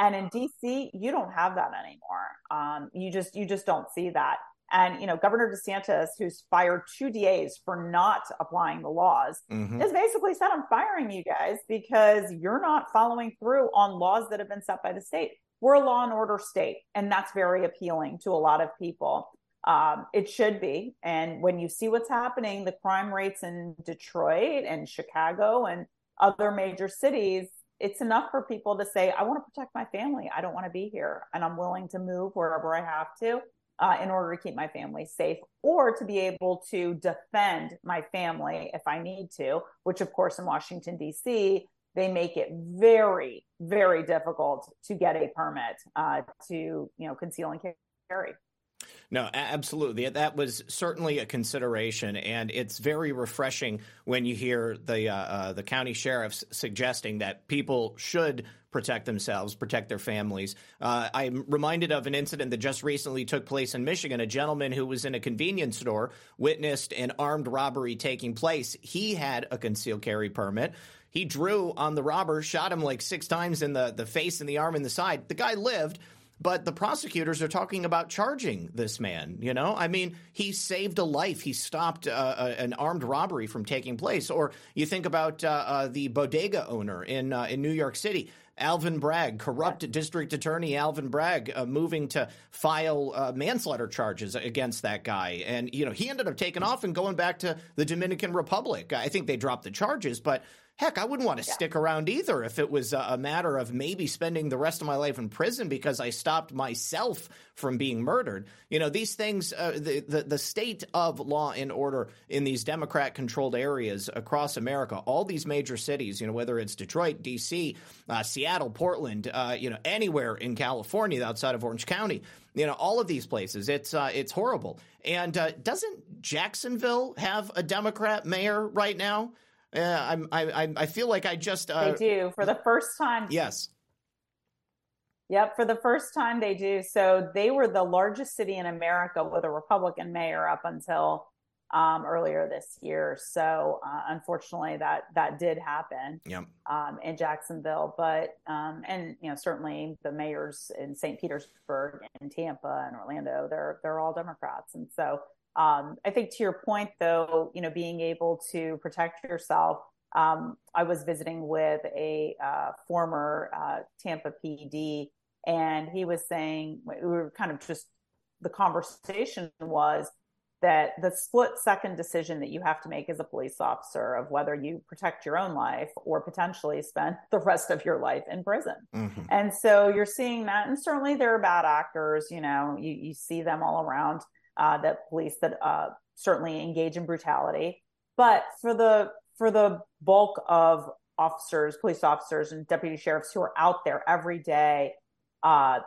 And in DC, you don't have that anymore. Um, you just you just don't see that. And you know, Governor DeSantis, who's fired two DAs for not applying the laws, mm-hmm. has basically said, "I'm firing you guys because you're not following through on laws that have been set by the state." We're a law and order state, and that's very appealing to a lot of people. Um, it should be. And when you see what's happening, the crime rates in Detroit and Chicago and other major cities, it's enough for people to say, I want to protect my family. I don't want to be here. And I'm willing to move wherever I have to uh, in order to keep my family safe or to be able to defend my family if I need to, which, of course, in Washington, D.C., they make it very, very difficult to get a permit uh, to, you know, conceal and carry. No, absolutely. That was certainly a consideration, and it's very refreshing when you hear the uh, uh, the county sheriffs suggesting that people should protect themselves, protect their families. Uh, I'm reminded of an incident that just recently took place in Michigan. A gentleman who was in a convenience store witnessed an armed robbery taking place. He had a concealed carry permit. He drew on the robber, shot him like six times in the, the face and the arm and the side. The guy lived. But the prosecutors are talking about charging this man. You know, I mean, he saved a life. He stopped uh, uh, an armed robbery from taking place. Or you think about uh, uh, the bodega owner in uh, in New York City. Alvin Bragg, corrupt yeah. district attorney Alvin Bragg, uh, moving to file uh, manslaughter charges against that guy. And, you know, he ended up taking off and going back to the Dominican Republic. I think they dropped the charges, but Heck, I wouldn't want to yeah. stick around either if it was a, matter of maybe spending the rest of my life in prison because I stopped myself from being murdered. You know, these things, uh, the, the, the state of law and order in these Democrat controlled areas across America, all these major cities, you know, whether it's Detroit, D.C., uh, Seattle, Portland, uh, you know, anywhere in California outside of Orange County, you know, all of these places, it's uh, it's horrible. And uh, doesn't Jacksonville have a Democrat mayor right now? Yeah, I'm, I, I feel like I just. Uh, they do for the first time. Yes. Yep, for the first time they do. So they were the largest city in America with a Republican mayor up until um, earlier this year. So uh, unfortunately, that that did happen. Yep. Um, in Jacksonville, but um, and you know certainly the mayors in St. Petersburg and Tampa and Orlando, they're they're all Democrats, and so Um, I think to your point, though, you know, being able to protect yourself. Um, I was visiting with a uh, former uh, Tampa PD, and he was saying we were kind of just the conversation was that the split second decision that you have to make as a police officer of whether you protect your own life or potentially spend the rest of your life in prison. Mm-hmm. And so you're seeing that. And certainly there are bad actors, you know, you, you see them all around uh, that police that uh, certainly engage in brutality. But for the for the bulk of officers, police officers and deputy sheriffs who are out there every day uh,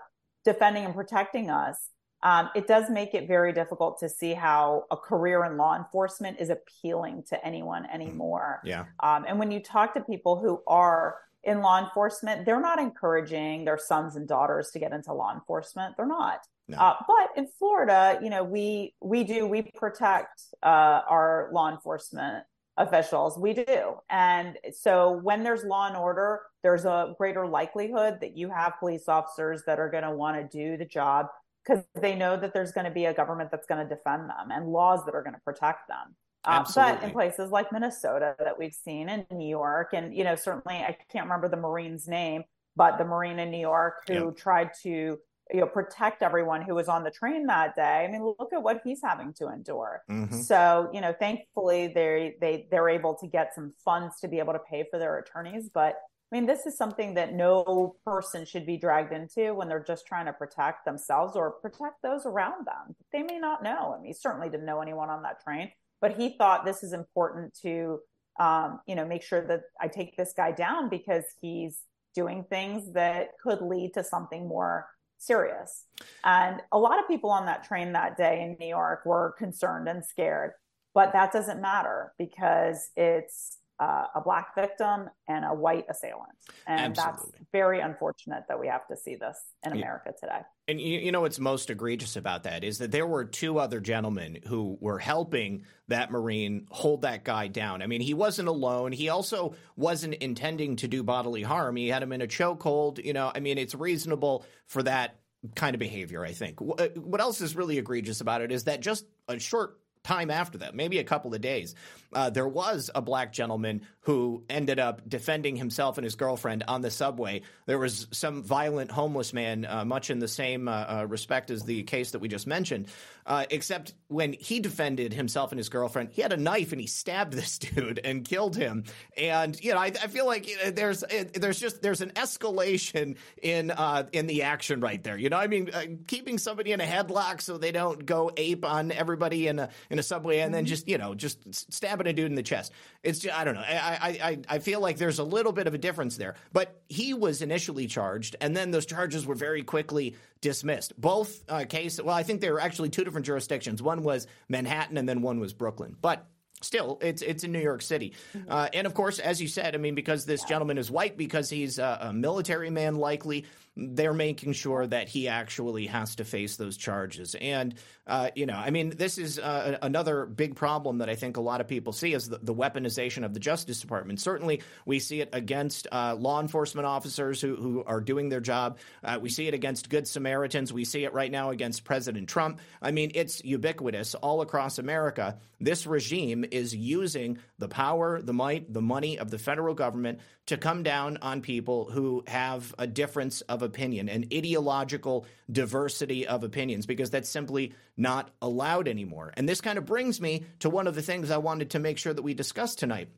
defending and protecting us, um, it does make it very difficult to see how a career in law enforcement is appealing to anyone anymore. Yeah. Um, and when you talk to people who are in law enforcement, they're not encouraging their sons and daughters to get into law enforcement. They're not. No. Uh, but in Florida, you know, we we do we protect uh, our law enforcement officials. We do, and so when there's law and order, there's a greater likelihood that you have police officers that are going to want to do the job because they know that there's going to be a government that's going to defend them and laws that are going to protect them. Um, but in places like Minnesota that we've seen in New York, and you know, certainly I can't remember the Marine's name, but the Marine in New York who yep. tried to you know protect everyone who was on the train that day. I mean, look at what he's having to endure. Mm-hmm. So you know, thankfully they they they're able to get some funds to be able to pay for their attorneys, but I mean, this is something that no person should be dragged into when they're just trying to protect themselves or protect those around them. They may not know. I mean, he certainly didn't know anyone on that train, but he thought this is important to, um, you know, make sure that I take this guy down because he's doing things that could lead to something more serious. And a lot of people on that train that day in New York were concerned and scared, but that doesn't matter because it's uh, a black victim and a white assailant. And Absolutely. that's very unfortunate that we have to see this in America today. And you, you, know what's most egregious about that is that there were two other gentlemen who were helping that Marine hold that guy down. I mean, he wasn't alone. He also wasn't intending to do bodily harm. He had him in a chokehold. You know, I mean, it's reasonable for that kind of behavior, I think. What else is really egregious about it is that just a short time after that, maybe a couple of days, uh, there was a black gentleman who ended up defending himself and his girlfriend on the subway. There was some violent homeless man, uh, much in the same uh, uh respect as the case that we just mentioned, uh, except when he defended himself and his girlfriend, he had a knife and he stabbed this dude and killed him. And you know, I, I feel like there's there's just there's an escalation in uh, in the action right there. You know, I mean, keeping somebody in a headlock so they don't go ape on everybody in a in a subway, and then mm-hmm. just you know just stabbing a dude in the chest. It's just, I don't know. I, I I feel like there's a little bit of a difference there. But he was initially charged, and then those charges were very quickly dismissed. Both uh, cases. Well, I think there were actually two different jurisdictions. One was Manhattan, and then one was Brooklyn. But still, it's it's in New York City, mm-hmm. uh, and of course, as you said, I mean, because this gentleman is white, because he's a, a military man, likely they're making sure that he actually has to face those charges. And, uh, you know, I mean, this is uh, another big problem that I think a lot of people see is the, the weaponization of the Justice Department. Certainly, we see it against uh, law enforcement officers who, who are doing their job. Uh, we see it against Good Samaritans. We see it right now against President Trump. I mean, it's ubiquitous all across America. This regime is using the power, the might, the money of the federal government to come down on people who have a difference of opinion, an ideological diversity of opinions, because that's simply not allowed anymore. And this kind of brings me to one of the things I wanted to make sure that we discuss tonight.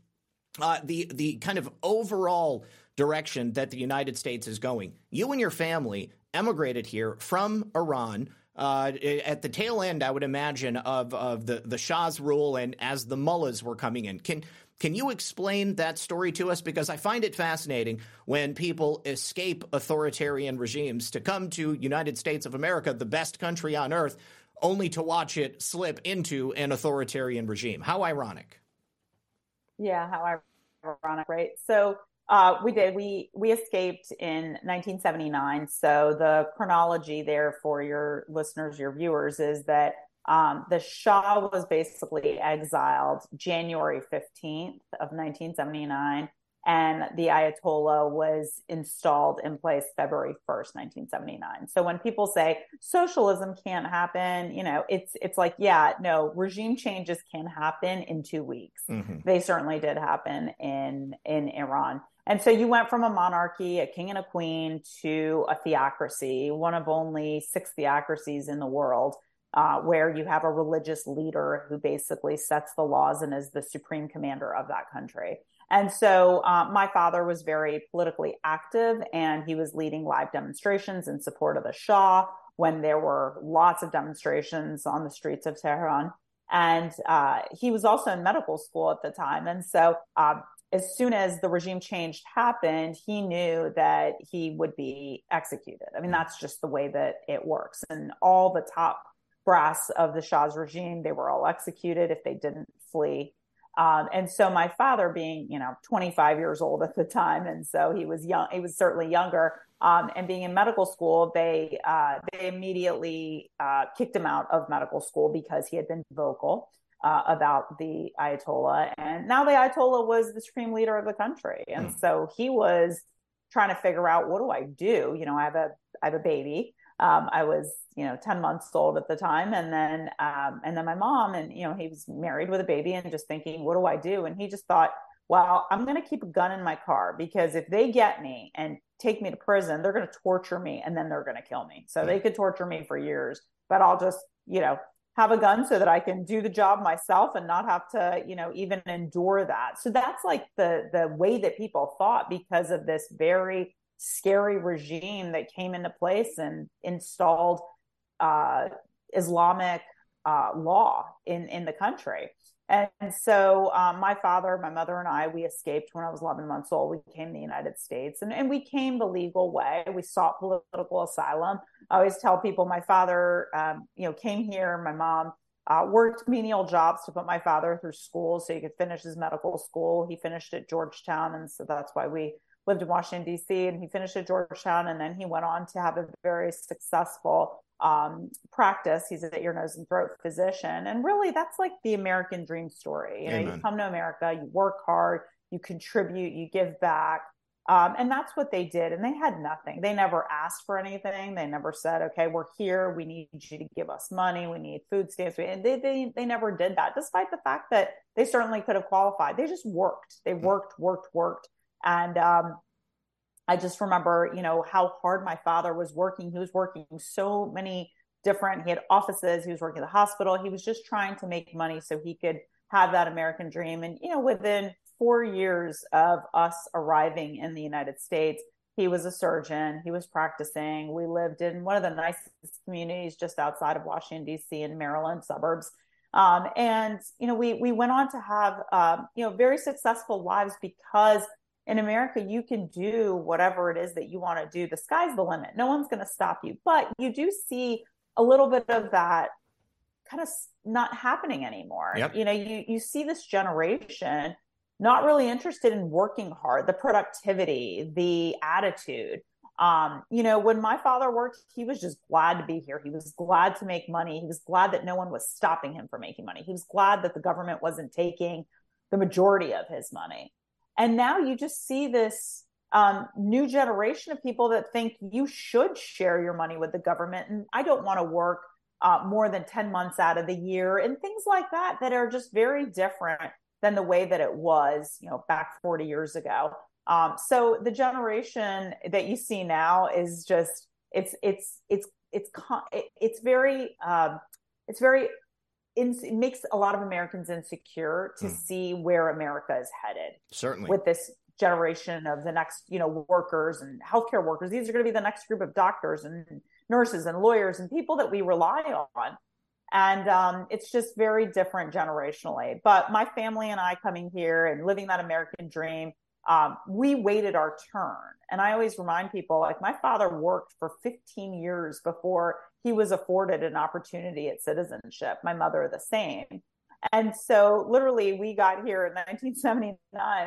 Uh, the the kind of overall direction that the United States is going. You and your family emigrated here from Iran. Uh, at the tail end, I would imagine of of the the Shah's rule, and as the mullahs were coming in, can can you explain that story to us? Because I find it fascinating when people escape authoritarian regimes to come to United States of America, the best country on earth, only to watch it slip into an authoritarian regime. How ironic. Yeah, how ironic, right? So uh, we did. We we escaped in 1979. So the chronology there for your listeners, your viewers, is that um, the Shah was basically exiled January 15th of 1979. and the Ayatollah was installed in place February 1st, 1979. So when people say socialism can't happen, you know, it's it's like, yeah, no, regime changes can happen in 2 weeks. Mm-hmm. They certainly did happen in in Iran. And so you went from a monarchy, a king and a queen, to a theocracy, one of only six theocracies in the world, uh, where you have a religious leader who basically sets the laws and is the supreme commander of that country. And so uh, my father was very politically active and he was leading live demonstrations in support of the Shah when there were lots of demonstrations on the streets of Tehran. And uh, he was also in medical school at the time. And so uh, as soon as the regime change happened, he knew that he would be executed. I mean, that's just the way that it works. And all the top brass of the Shah's regime, they were all executed if they didn't flee. Um, and so my father being, you know, 25 years old at the time, and so he was young, he was certainly younger. Um, and being in medical school, they uh, they immediately uh, kicked him out of medical school because he had been vocal uh, about the Ayatollah. And now the Ayatollah was the supreme leader of the country. And mm. so he was trying to figure out what do I do? You know, I have a I have a baby. Um, I was, you know, 10 months old at the time. And then um, and then my mom and you know, he was married with a baby and just thinking, what do I do? And he just thought, well, I'm gonna keep a gun in my car because if they get me and take me to prison, they're gonna torture me and then they're gonna kill me. So mm. they could torture me for years, but I'll just, you know, have a gun so that I can do the job myself and not have to, you know, even endure that. So that's like the the way that people thought because of this very scary regime that came into place and installed uh, Islamic uh, law in in the country. And so um, my father, my mother, and I, we escaped when I was 11 months old. We came to the United States and, and we came the legal way. We sought political asylum. I always tell people my father, um, you know, came here. My mom uh, worked menial jobs to put my father through school so he could finish his medical school. He finished at Georgetown. And so that's why we lived in Washington, D.C., and he finished at Georgetown. And then he went on to have a very successful um, practice. He's an ear, nose, and throat physician. And really, that's like the American dream story. You know, Amen. you come to America, you work hard, you contribute, you give back. Um, and that's what they did. And they had nothing. They never asked for anything. They never said, okay, we're here. We need you to give us money. We need food stamps. And they, they, they never did that, despite the fact that they certainly could have qualified. They just worked. They worked, worked, worked. And um, I just remember, you know, how hard my father was working. He was working so many different, he had offices, he was working at the hospital. He was just trying to make money so he could have that American dream. And, you know, within four years of us arriving in the United States, he was a surgeon. He was practicing. We lived in one of the nicest communities just outside of Washington, D.C., in Maryland suburbs. Um, and, you know, we, we went on to have, um, you know, very successful lives because in America, you can do whatever it is that you want to do. The sky's the limit. No one's going to stop you. But you do see a little bit of that kind of not happening anymore. Yep. You know, you you see this generation not really interested in working hard, the productivity, the attitude. Um, you know, when my father worked, he was just glad to be here. He was glad to make money. He was glad that no one was stopping him from making money. He was glad that the government wasn't taking the majority of his money. And now you just see this um, new generation of people that think you should share your money with the government. And I don't want to work uh, more than 10 months out of the year and things like that, that are just very different than the way that it was, you know, back 40 years ago. Um, so the generation that you see now is just, it's, it's, it's, it's, it's very, um, it's very in, it makes a lot of Americans insecure to mm. see where America is headed. Certainly. With this generation of the next, you know, workers and healthcare workers. These are going to be the next group of doctors and nurses and lawyers and people that we rely on. And um, it's just very different generationally. But my family and I coming here and living that American dream, um, we waited our turn. And I always remind people like my father worked for 15 years before he was afforded an opportunity at citizenship. My mother, the same. And so, literally, we got here in 1979,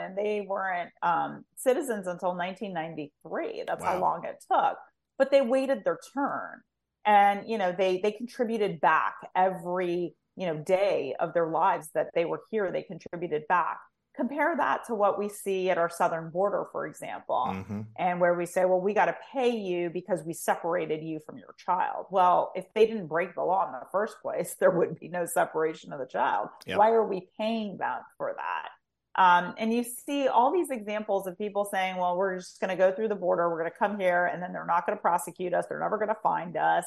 and they weren't um, citizens until 1993. That's wow. how long it took. But they waited their turn, and you know, they they contributed back every you know day of their lives that they were here. They contributed back compare that to what we see at our southern border, for example, mm-hmm. and where we say, well, we got to pay you because we separated you from your child. Well, if they didn't break the law in the first place, there would be no separation of the child. Yep. Why are we paying them for that? Um, and you see all these examples of people saying, well, we're just going to go through the border, we're going to come here, and then they're not going to prosecute us, they're never going to find us.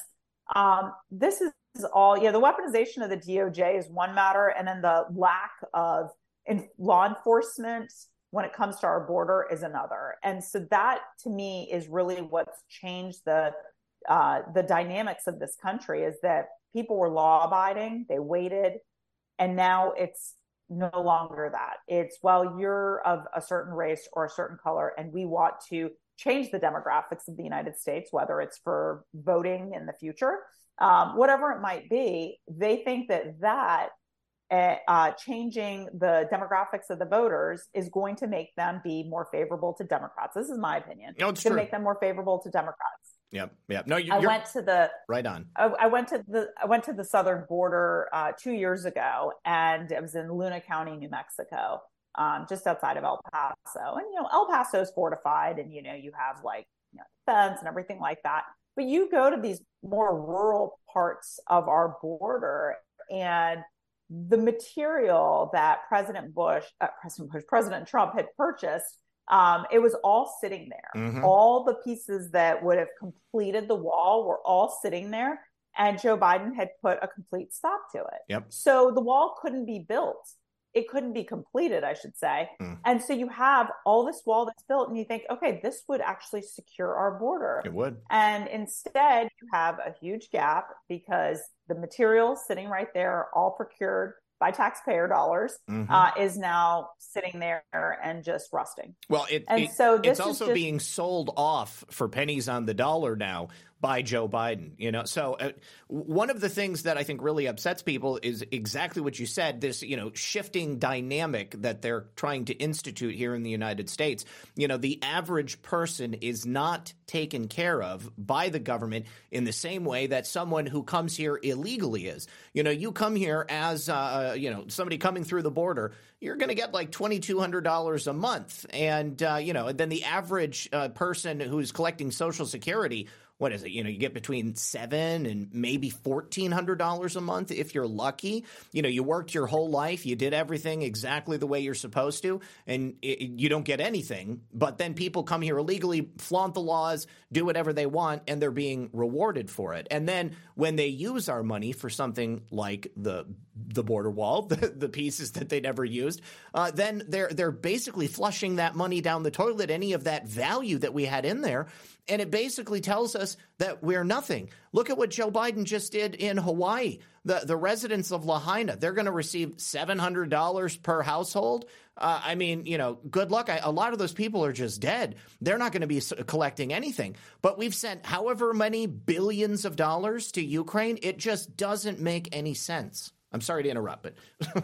Um, this is all, yeah, the weaponization of the DOJ is one matter, and then the lack of in law enforcement when it comes to our border is another. And so that to me is really what's changed the uh, the dynamics of this country is that people were law abiding, they waited, and now it's no longer that. It's well, you're of a certain race or a certain color, and we want to change the demographics of the United States, whether it's for voting in the future, um, whatever it might be. They think that that uh, changing the demographics of the voters is going to make them be more favorable to Democrats. This is my opinion. No, it's going to make them more favorable to Democrats. Yep, yep. No, you, I went to the right on. I, I, went to the I went to the southern border uh, two years ago, and it was in Luna County, New Mexico, um, just outside of El Paso. And you know, El Paso is fortified, and you know, you have like you know, fence and everything like that. But you go to these more rural parts of our border, and the material that President Bush, uh, President Bush, President Trump had purchased, um, it was all sitting there. Mm-hmm. All the pieces that would have completed the wall were all sitting there, and Joe Biden had put a complete stop to it. Yep. So the wall couldn't be built it couldn't be completed, I should say. Mm. And so you have all this wall that's built, and you think, okay, this would actually secure our border. It would. And instead, you have a huge gap because the materials sitting right there, all procured by taxpayer dollars, mm-hmm. uh, is now sitting there and just rusting. Well, it, and it, so it's also just... being sold off for pennies on the dollar now by Joe Biden. You know, so uh, one of the things that I think really upsets people is exactly what you said. This you know shifting dynamic that they're trying to institute here in the United States. You know, the average person is not taken care of by the government in the same way that someone who comes here illegally is. You know, you come here as uh, you know somebody coming through the border you're going to get like $2,200 a month. And, uh, you know, then the average uh, person who's collecting Social Security what is it? You know, you get between seven and maybe fourteen hundred dollars a month if you're lucky. You know, you worked your whole life, you did everything exactly the way you're supposed to, and it, you don't get anything. But then people come here illegally, flaunt the laws, do whatever they want, and they're being rewarded for it. And then when they use our money for something like the the border wall, the, the pieces that they never used, uh, then they're they're basically flushing that money down the toilet. Any of that value that we had in there and it basically tells us that we're nothing. Look at what Joe Biden just did in Hawaii. The, the residents of Lahaina, they're going to receive $700 per household. Uh, I mean, you know, good luck. I, a lot of those people are just dead. They're not going to be collecting anything. But we've sent however many billions of dollars to Ukraine. It just doesn't make any sense. I'm sorry to interrupt, but.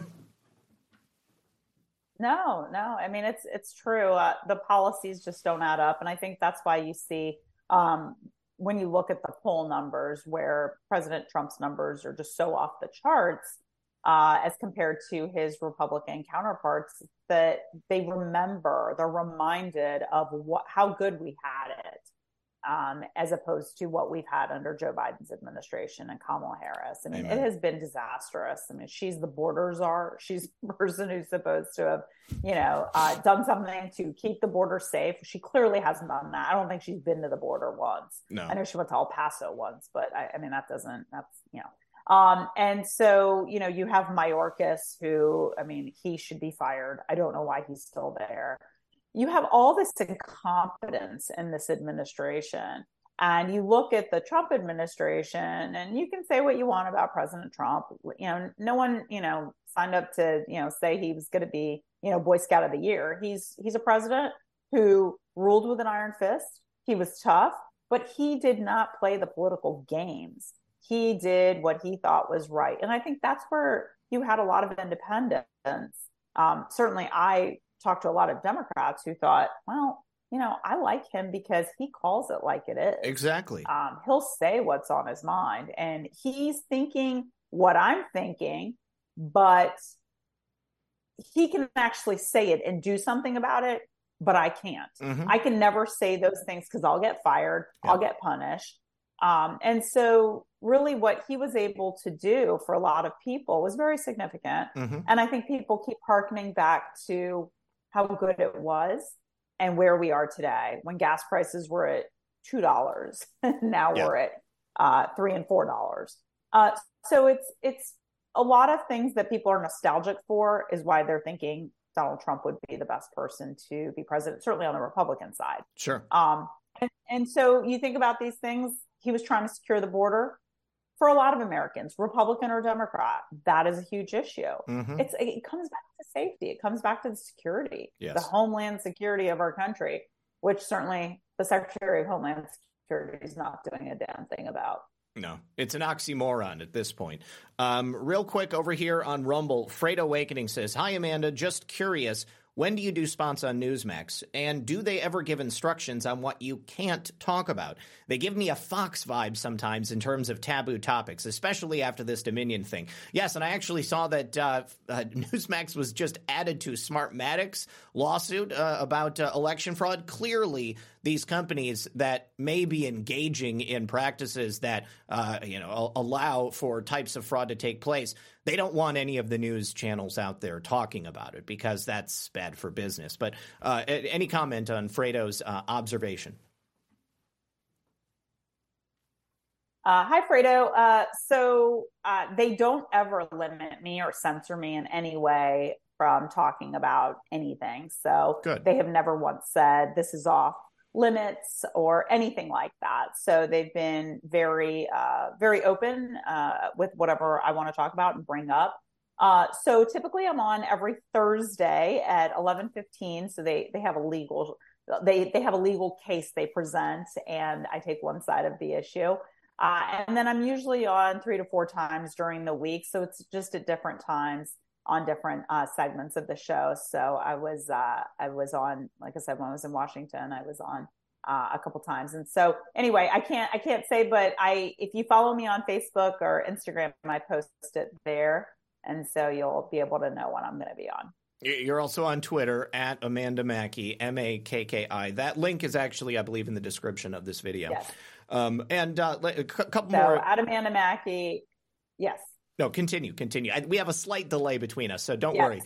No, no. I mean, it's it's true. Uh, the policies just don't add up, and I think that's why you see um, when you look at the poll numbers, where President Trump's numbers are just so off the charts uh, as compared to his Republican counterparts, that they remember, they're reminded of what how good we had it um, as opposed to what we've had under Joe Biden's administration and Kamala Harris. I mean, Amen. it has been disastrous. I mean, she's the border czar. She's the person who's supposed to have, you know, uh, done something to keep the border safe. She clearly hasn't done that. I don't think she's been to the border once. No. I know she went to El Paso once, but I, I mean, that doesn't, that's, you know, um, and so, you know, you have Mayorkas, who, I mean, he should be fired. I don't know why he's still there you have all this incompetence in this administration. And you look at the Trump administration, and you can say what you want about President Trump. You know, no one, you know, signed up to, you know, say he was going to be, you know, Boy Scout of the Year. He's he's a president who ruled with an iron fist. He was tough, but he did not play the political games. He did what he thought was right, and I think that's where you had a lot of independence. Um, certainly, I talked to a lot of Democrats who thought, well, you know, I like him because he calls it like it is. Exactly. Um, he'll say what's on his mind and he's thinking what I'm thinking, but he can actually say it and do something about it, but I can't. Mm-hmm. I can never say those things because I'll get fired, yeah. I'll get punished. Um, and so, really, what he was able to do for a lot of people was very significant. Mm-hmm. And I think people keep harkening back to how good it was and where we are today when gas prices were at $2. now yeah. we're at uh, three and four dollars. Uh, so it's it's a lot of things that people are nostalgic for is why they're thinking Donald Trump would be the best person to be president, certainly on the Republican side. Sure. Um, and, and so you think about these things. He was trying to secure the border for a lot of Americans, Republican or Democrat. That is a huge issue. Mm-hmm. It's it comes back to safety. It comes back to the security, yes. the homeland security of our country, which certainly the Secretary of Homeland Security is not doing a damn thing about. No, it's an oxymoron at this point. Um, real quick over here on Rumble, Freight Awakening says, Hi, Amanda. Just curious. When do you do spots on Newsmax? And do they ever give instructions on what you can't talk about? They give me a Fox vibe sometimes in terms of taboo topics, especially after this Dominion thing. Yes, and I actually saw that uh, uh, Newsmax was just added to Smartmatic's lawsuit uh, about uh, election fraud. Clearly, these companies that may be engaging in practices that uh, you know allow for types of fraud to take place they don't want any of the news channels out there talking about it because that's bad for business. But uh, any comment on Fredo's uh, observation? Uh, hi, Fredo. Uh, so uh, they don't ever limit me or censor me in any way from talking about anything. So Good. they have never once said this is off limits or anything like that. So they've been very, uh, very open uh, with whatever I want to talk about and bring up. Uh, so typically I'm on every Thursday at 11:15. So they they have a legal they they have a legal case they present, and I take one side of the issue. Uh, and then I'm usually on three to four times during the week. So it's just at different times on different uh, segments of the show. So I was uh, I was on, like I said, when I was in Washington, I was on uh, a couple times. And so anyway, I can't I can't say, but I if you follow me on Facebook or Instagram, I post it there, and so you'll be able to know when I'm going to be on. You're also on Twitter at Amanda Makki, M A K K I. That link is actually, I believe, in the description of this video. Yes. Um, and uh, a couple so, more. At Amanda Makki, yes. No, continue, continue. I, we have a slight delay between us, so don't yes. worry.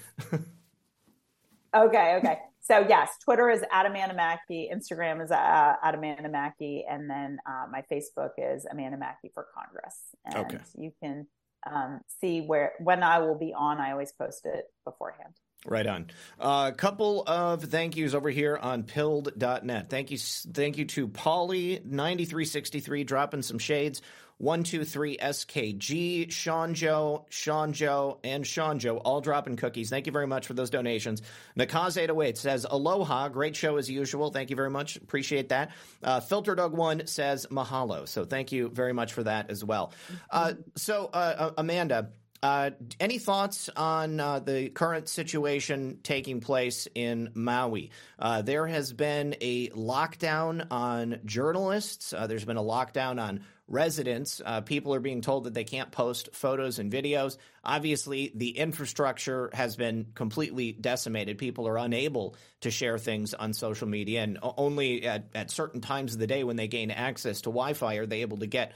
okay, okay. So yes, Twitter is at Amanda Makki, Instagram is uh, at Amanda Makki, and then uh, my Facebook is Amanda Makki for Congress. And okay. you can um, see where when I will be on. I always post it beforehand. Right on. A uh, couple of thank yous over here on pilled.net. Thank you, thank you to Polly9363 dropping some shades. 123 SKG, Sean Joe, Sean Joe, and Sean Joe all dropping cookies. Thank you very much for those donations. Nakaz808 says, Aloha, great show as usual. Thank you very much. Appreciate that. Uh, Filter Dog One says, Mahalo. So thank you very much for that as well. Uh, so, uh, uh Amanda, uh, any thoughts on uh, the current situation taking place in Maui? Uh, there has been a lockdown on journalists. Uh, there's been a lockdown on residents. Uh, people are being told that they can't post photos and videos. Obviously, the infrastructure has been completely decimated. People are unable to share things on social media, and only at, at certain times of the day when they gain access to Wi Fi are they able to get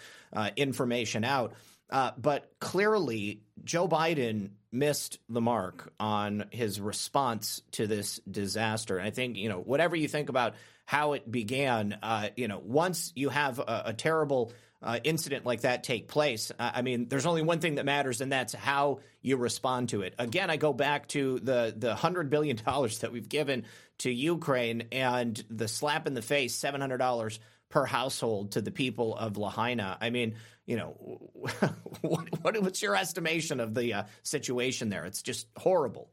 information out. Uh, but clearly, Joe Biden missed the mark on his response to this disaster. And I think, you know, whatever you think about how it began, uh, you know, once you have a, a terrible uh, incident like that take place, I mean, there's only one thing that matters, and that's how you respond to it. Again, I go back to the the hundred billion dollars that we've given to Ukraine and the slap in the face, seven hundred dollars per household to the people of Lahaina. I mean, you know, what, what, what's your estimation of the uh, situation there? It's just horrible.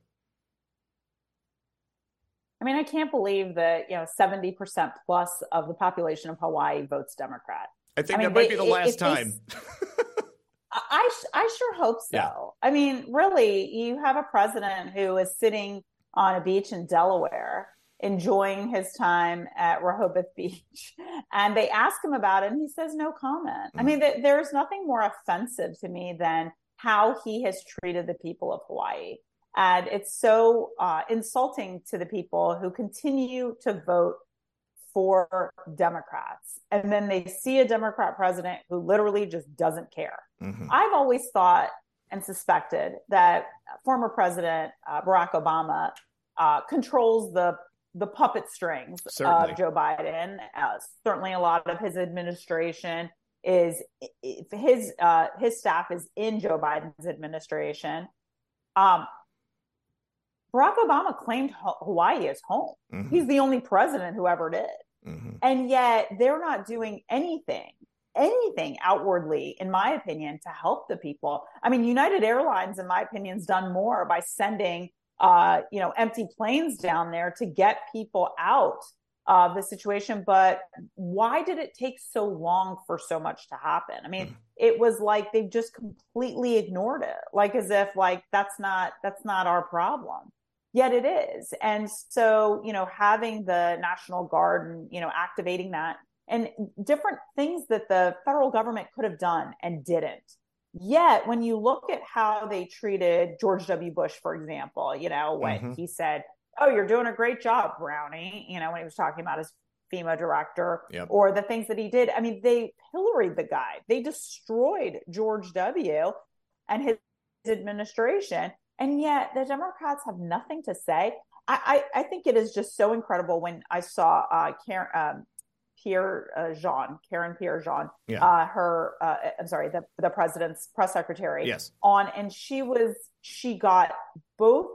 I mean, I can't believe that you know seventy percent plus of the population of Hawaii votes Democrat. I think I mean, that might they, be the last time. I I sure hope so. Yeah. I mean, really, you have a president who is sitting on a beach in Delaware enjoying his time at Rehoboth Beach. And they ask him about it, and he says no comment. Mm. I mean, th- there's nothing more offensive to me than how he has treated the people of Hawaii. And it's so uh, insulting to the people who continue to vote for Democrats. And then they see a Democrat president who literally just doesn't care. Mm-hmm. I've always thought and suspected that former President uh, Barack Obama uh, controls the the puppet strings certainly. of Joe Biden. Uh, certainly, a lot of his administration is his uh, his staff is in Joe Biden's administration. Um, Barack Obama claimed Hawaii as home. Mm-hmm. He's the only president who ever did. Mm-hmm. And yet they're not doing anything, anything outwardly, in my opinion, to help the people. I mean, United Airlines, in my opinion, has done more by sending, uh, you know, empty planes down there to get people out of the situation. But why did it take so long for so much to happen? I mean, mm-hmm. it was like they just completely ignored it, like as if like that's not that's not our problem yet it is and so you know having the national guard and you know activating that and different things that the federal government could have done and didn't yet when you look at how they treated george w bush for example you know when mm-hmm. he said oh you're doing a great job brownie you know when he was talking about his FEMA director yep. or the things that he did. I mean, they pilloried the guy. They destroyed George W. and his administration. And yet the Democrats have nothing to say. I, I, I think it is just so incredible when I saw uh, Karen, um, Pierre uh, Jean, Karen Pierre Jean, yeah. uh, her, uh, I'm sorry, the, the president's press secretary yes. on, and she was, she got both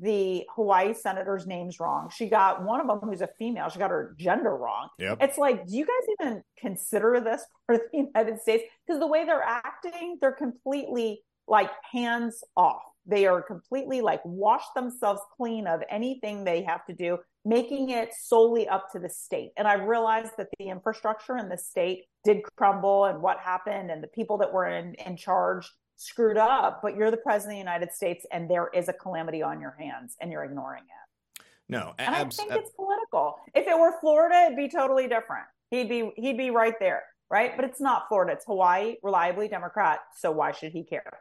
the Hawaii senators' names wrong. She got one of them who's a female. She got her gender wrong. Yep. It's like, do you guys even consider this part of the United States? Because the way they're acting, they're completely like hands off. They are completely like wash themselves clean of anything they have to do, making it solely up to the state. And I realized that the infrastructure in the state did crumble and what happened and the people that were in, in charge screwed up. But you're the president of the United States and there is a calamity on your hands and you're ignoring it. No, and abs- I think it's political. If it were Florida, it'd be totally different. He'd be he'd be right there, right? But it's not Florida. It's Hawaii, reliably Democrat. So why should he care?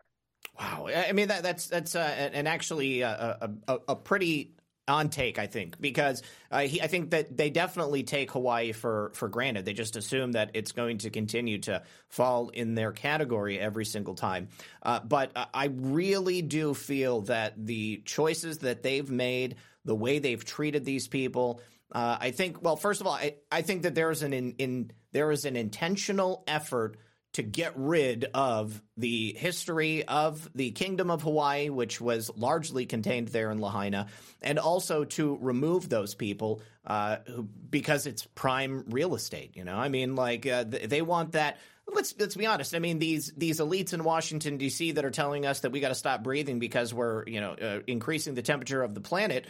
Wow, I mean that that's that's uh, and actually uh, a, a, a pretty on take, I think, because uh, he, I think that they definitely take Hawaii for for granted. They just assume that it's going to continue to fall in their category every single time. Uh, but I really do feel that the choices that they've made, the way they've treated these people, uh, I think. Well, first of all, I, I think that there's an in, in there is an intentional effort to get rid of the history of the Kingdom of Hawaii, which was largely contained there in Lahaina, and also to remove those people uh, who, because it's prime real estate. You know, I mean, like uh, they want that. Let's let's be honest. I mean, these these elites in Washington D.C. that are telling us that we got to stop breathing because we're you know uh, increasing the temperature of the planet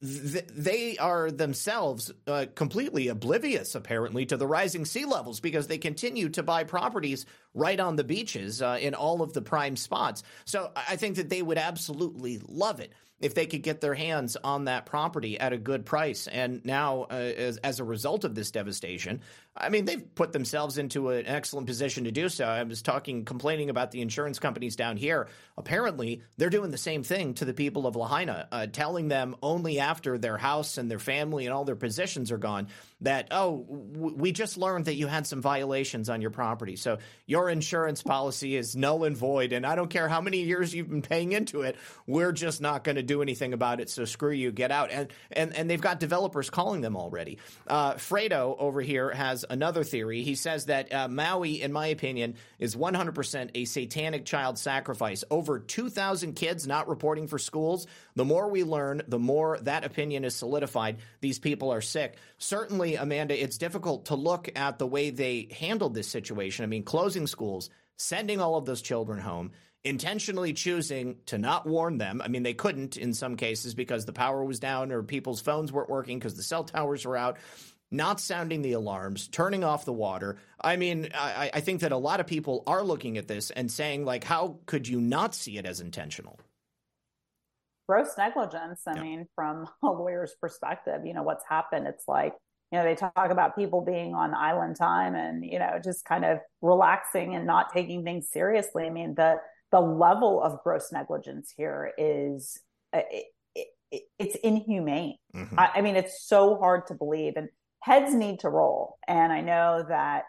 they are themselves uh, completely oblivious, apparently, to the rising sea levels because they continue to buy properties right on the beaches uh, in all of the prime spots. So I think that they would absolutely love it if they could get their hands on that property at a good price. And now, uh, as, as, a result of this devastation, I mean, they've put themselves into an excellent position to do so. I was talking, complaining about the insurance companies down here. Apparently, they're doing the same thing to the people of Lahaina, uh, telling them only after their house and their family and all their possessions are gone that, oh, w- we just learned that you had some violations on your property. So your insurance policy is null and void. And I don't care how many years you've been paying into it, we're just not going to do anything about it. So screw you, get out. And, and, and they've got developers calling them already. Uh, Fredo over here has another theory. He says that uh, Maui, in my opinion, is 100% a satanic child sacrifice. Over 2,000 kids not reporting for schools. The more we learn, the more that opinion is solidified. These people are sick. Certainly, Amanda, it's difficult to look at the way they handled this situation. I mean, closing schools, sending all of those children home intentionally choosing to not warn them. I mean, they couldn't in some cases because the power was down or people's phones weren't working because the cell towers were out not sounding the alarms, turning off the water. I mean, I, I, think that a lot of people are looking at this and saying, like, how could you not see it as intentional? Gross negligence. I yeah. mean, from a lawyer's perspective, you know, what's happened, it's like, you know, they talk about people being on island time and, you know, just kind of relaxing and not taking things seriously. I mean, the the level of gross negligence here is it, it, it's inhumane. Mm-hmm. I, I mean, it's so hard to believe, and heads need to roll. And I know that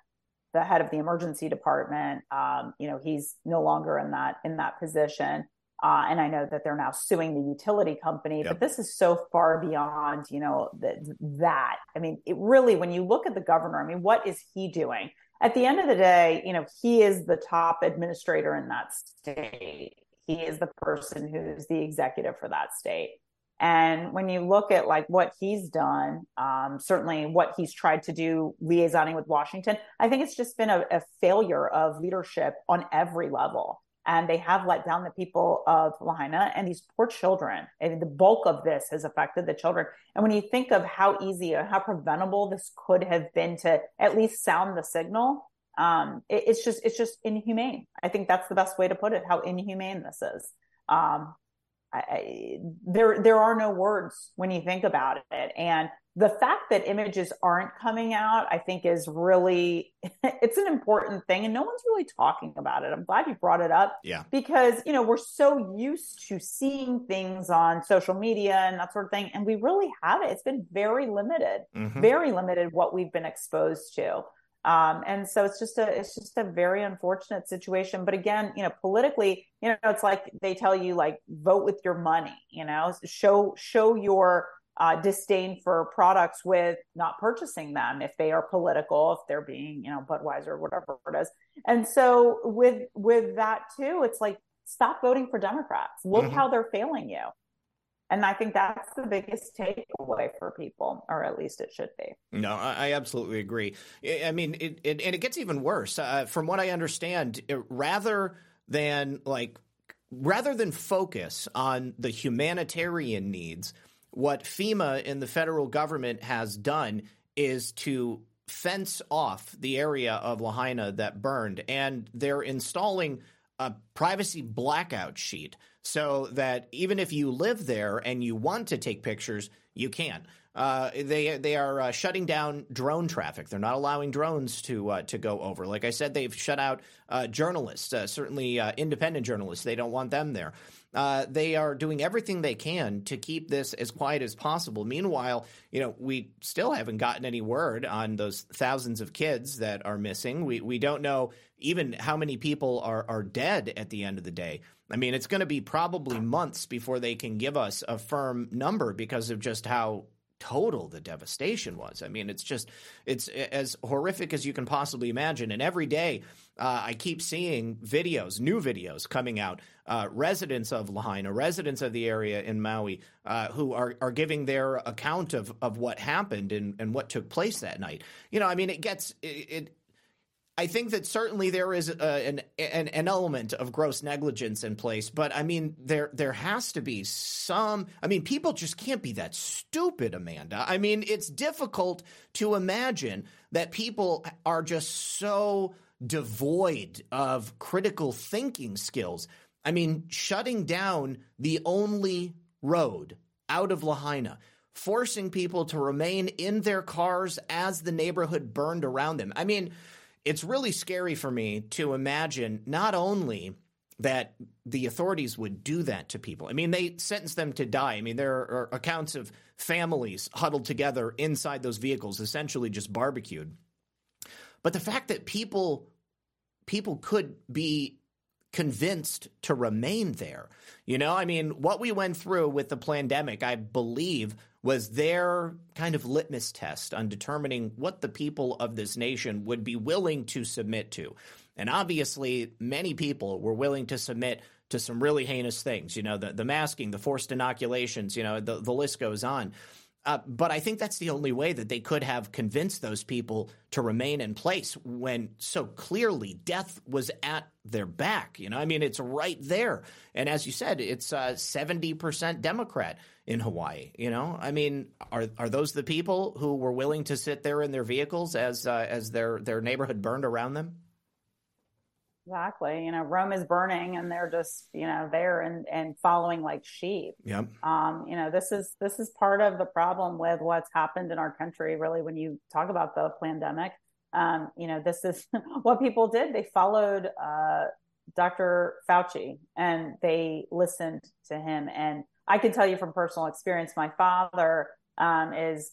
the head of the emergency department, um, you know, he's no longer in that in that position. Uh, and I know that they're now suing the utility company, yep. but this is so far beyond, you know, the, that. I mean, it really, when you look at the governor, I mean, what is he doing? At the end of the day, you know, he is the top administrator in that state. He is the person who's the executive for that state. And when you look at like what he's done, um, certainly what he's tried to do liaisoning with Washington, I think it's just been a, a failure of leadership on every level and they have let down the people of Lahaina and these poor children. And the bulk of this has affected the children. And when you think of how easy and how preventable this could have been to at least sound the signal, um, it, it's just it's just inhumane. I think that's the best way to put it. How inhumane this is. Um, I, there there are no words when you think about it, and the fact that images aren't coming out, I think is really, it's an important thing. And no one's really talking about it. I'm glad you brought it up. Yeah. Because, you know, we're so used to seeing things on social media and that sort of thing. And we really haven't. It's been very limited, mm-hmm. very limited what we've been exposed to. Um, and so it's just a it's just a very unfortunate situation. But again, you know, politically, you know, it's like they tell you like vote with your money, you know, show show your uh, disdain for products with not purchasing them if they are political, if they're being, you know, Budweiser, or whatever it is. And so with with that too, it's like stop voting for Democrats. Look mm-hmm. how they're failing you. And I think that's the biggest takeaway for people, or at least it should be. No, I, absolutely agree. I mean, it, it, and it gets even worse. Uh, from what I understand, it, rather than like, rather than focus on the humanitarian needs, what FEMA and the federal government has done is to fence off the area of Lahaina that burned, and they're installing a privacy blackout sheet so that even if you live there and you want to take pictures, you can. Uh, they they are uh, shutting down drone traffic. They're not allowing drones to uh, to go over. Like I said, they've shut out uh, journalists, uh, certainly uh, independent journalists. They don't want them there. Uh, they are doing everything they can to keep this as quiet as possible. Meanwhile, you know, we still haven't gotten any word on those thousands of kids that are missing. We we don't know even how many people are are dead at the end of the day. I mean, it's going to be probably months before they can give us a firm number because of just how total the devastation was. I mean, it's just it's as horrific as you can possibly imagine. And every day, uh, I keep seeing videos, new videos coming out. Uh, residents of Lahaina, residents of the area in Maui, uh, who are are giving their account of of what happened and and what took place that night. You know, I mean, it gets it, it I think that certainly there is a, an, an, an element of gross negligence in place, but I mean there there has to be some. I mean, people just can't be that stupid, Amanda. I mean, it's difficult to imagine that people are just so devoid of critical thinking skills. I mean, shutting down the only road out of Lahaina, forcing people to remain in their cars as the neighborhood burned around them. I mean it's really scary for me to imagine not only that the authorities would do that to people. I mean, they sentenced them to die. I mean, there are accounts of families huddled together inside those vehicles, essentially just barbecued. But the fact that people people could be convinced to remain there. You know, I mean, what we went through with the pandemic, I believe, was their kind of litmus test on determining what the people of this nation would be willing to submit to. And obviously, many people were willing to submit to some really heinous things, you know, the, the masking, the forced inoculations, you know, the, the list goes on. Uh, but I think that's the only way that they could have convinced those people to remain in place when so clearly death was at their back. You know, I mean, it's right there. And as you said, it's uh, seventy percent Democrat in Hawaii. You know, I mean, are are those the people who were willing to sit there in their vehicles as uh, as their their neighborhood burned around them? Exactly. You know, Rome is burning and they're just, you know, there and, and following like sheep. Yep. Um, you know, this is this is part of the problem with what's happened in our country, really, when you talk about the pandemic. Um, you know, this is what people did. They followed uh, Dr. Fauci and they listened to him. And I can tell you from personal experience, my father um, is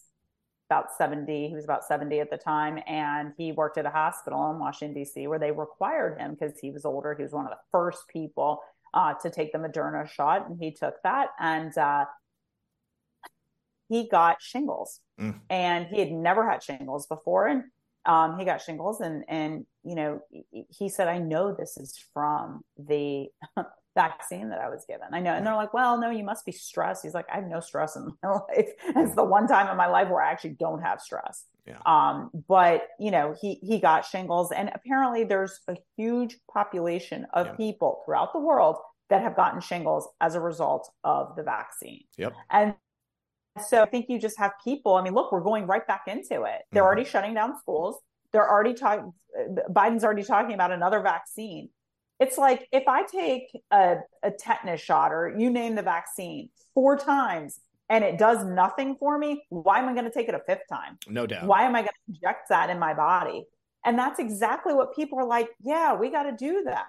about 70. He was about 70 at the time. And he worked at a hospital in Washington, D.C., where they required him because he was older. He was one of the first people uh, to take the Moderna shot. And he took that. And uh, he got shingles. Mm. And he had never had shingles before. And um, he got shingles and and you know he said i know this is from the vaccine that I was given. I know. And they're like, well, no, you must be stressed. He's like, I have no stress in my life. it's the one time in my life where I actually don't have stress. Yeah. Um, but you know, he, he got shingles and apparently there's a huge population of yeah. people throughout the world that have gotten shingles as a result of the vaccine. Yep. And so I think you just have people, I mean, look, we're going right back into it. They're mm-hmm. already shutting down schools. They're already talking, Biden's already talking about another vaccine it's like if I take a, a tetanus shot or you name the vaccine four times and it does nothing for me, why am I going to take it a fifth time? No doubt. Why am I going to inject that in my body? And that's exactly what people are like, yeah, we got to do that.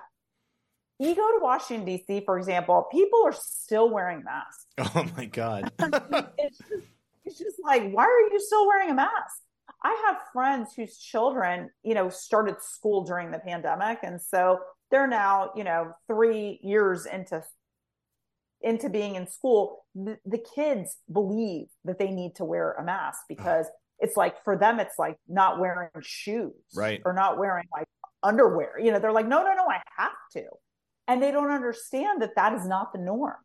You go to Washington, D.C., for example, people are still wearing masks. Oh my God. it's, just, it's just like, why are you still wearing a mask? I have friends whose children, you know, started school during the pandemic. And so they're now you know three years into into being in school the, the kids believe that they need to wear a mask uh-huh. because it's like for them it's like not wearing shoes right. or not wearing like underwear. You know they're like no no no i have to. And they don't understand that that is not the norm.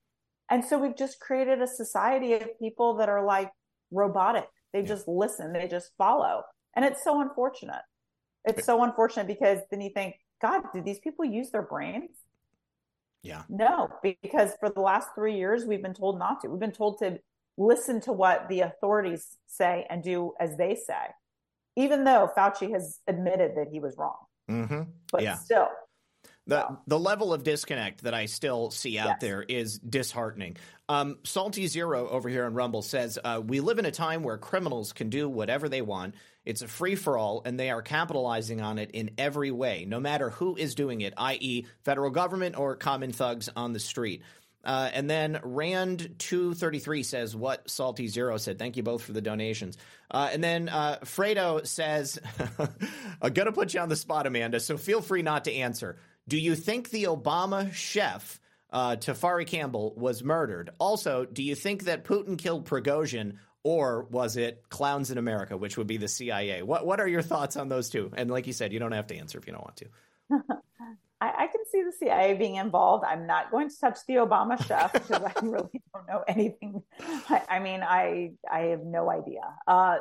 And so we've just created a society of people that are like robotic. They yeah. just listen. They just follow. And it's so unfortunate. It's so unfortunate because then you think God, do these people use their brains? Yeah. No, because for the last three years, we've been told not to. We've been told to listen to what the authorities say and do as they say, even though Fauci has admitted that he was wrong. Mm-hmm. But yeah. still, the the level of disconnect that I still see out yes. there is disheartening. Um, Salty Zero over here on Rumble says uh, we live in a time where criminals can do whatever they want. It's a free for all, and they are capitalizing on it in every way, no matter who is doing it, i.e., federal government or common thugs on the street. Uh, and then Rand two thirty three says what Salty Zero said. Thank you both for the donations. Uh, and then uh, Fredo says, "I'm gonna put you on the spot, Amanda. So feel free not to answer." Do you think the Obama chef, uh, Tafari Campbell, was murdered? Also, do you think that Putin killed Prigozhin, or was it clowns in America, which would be the CIA? What What are your thoughts on those two? And like you said, you don't have to answer if you don't want to. I, I, can see the CIA being involved. I'm not going to touch the Obama chef because I really don't know anything. I, I, mean, I I have no idea. Uh,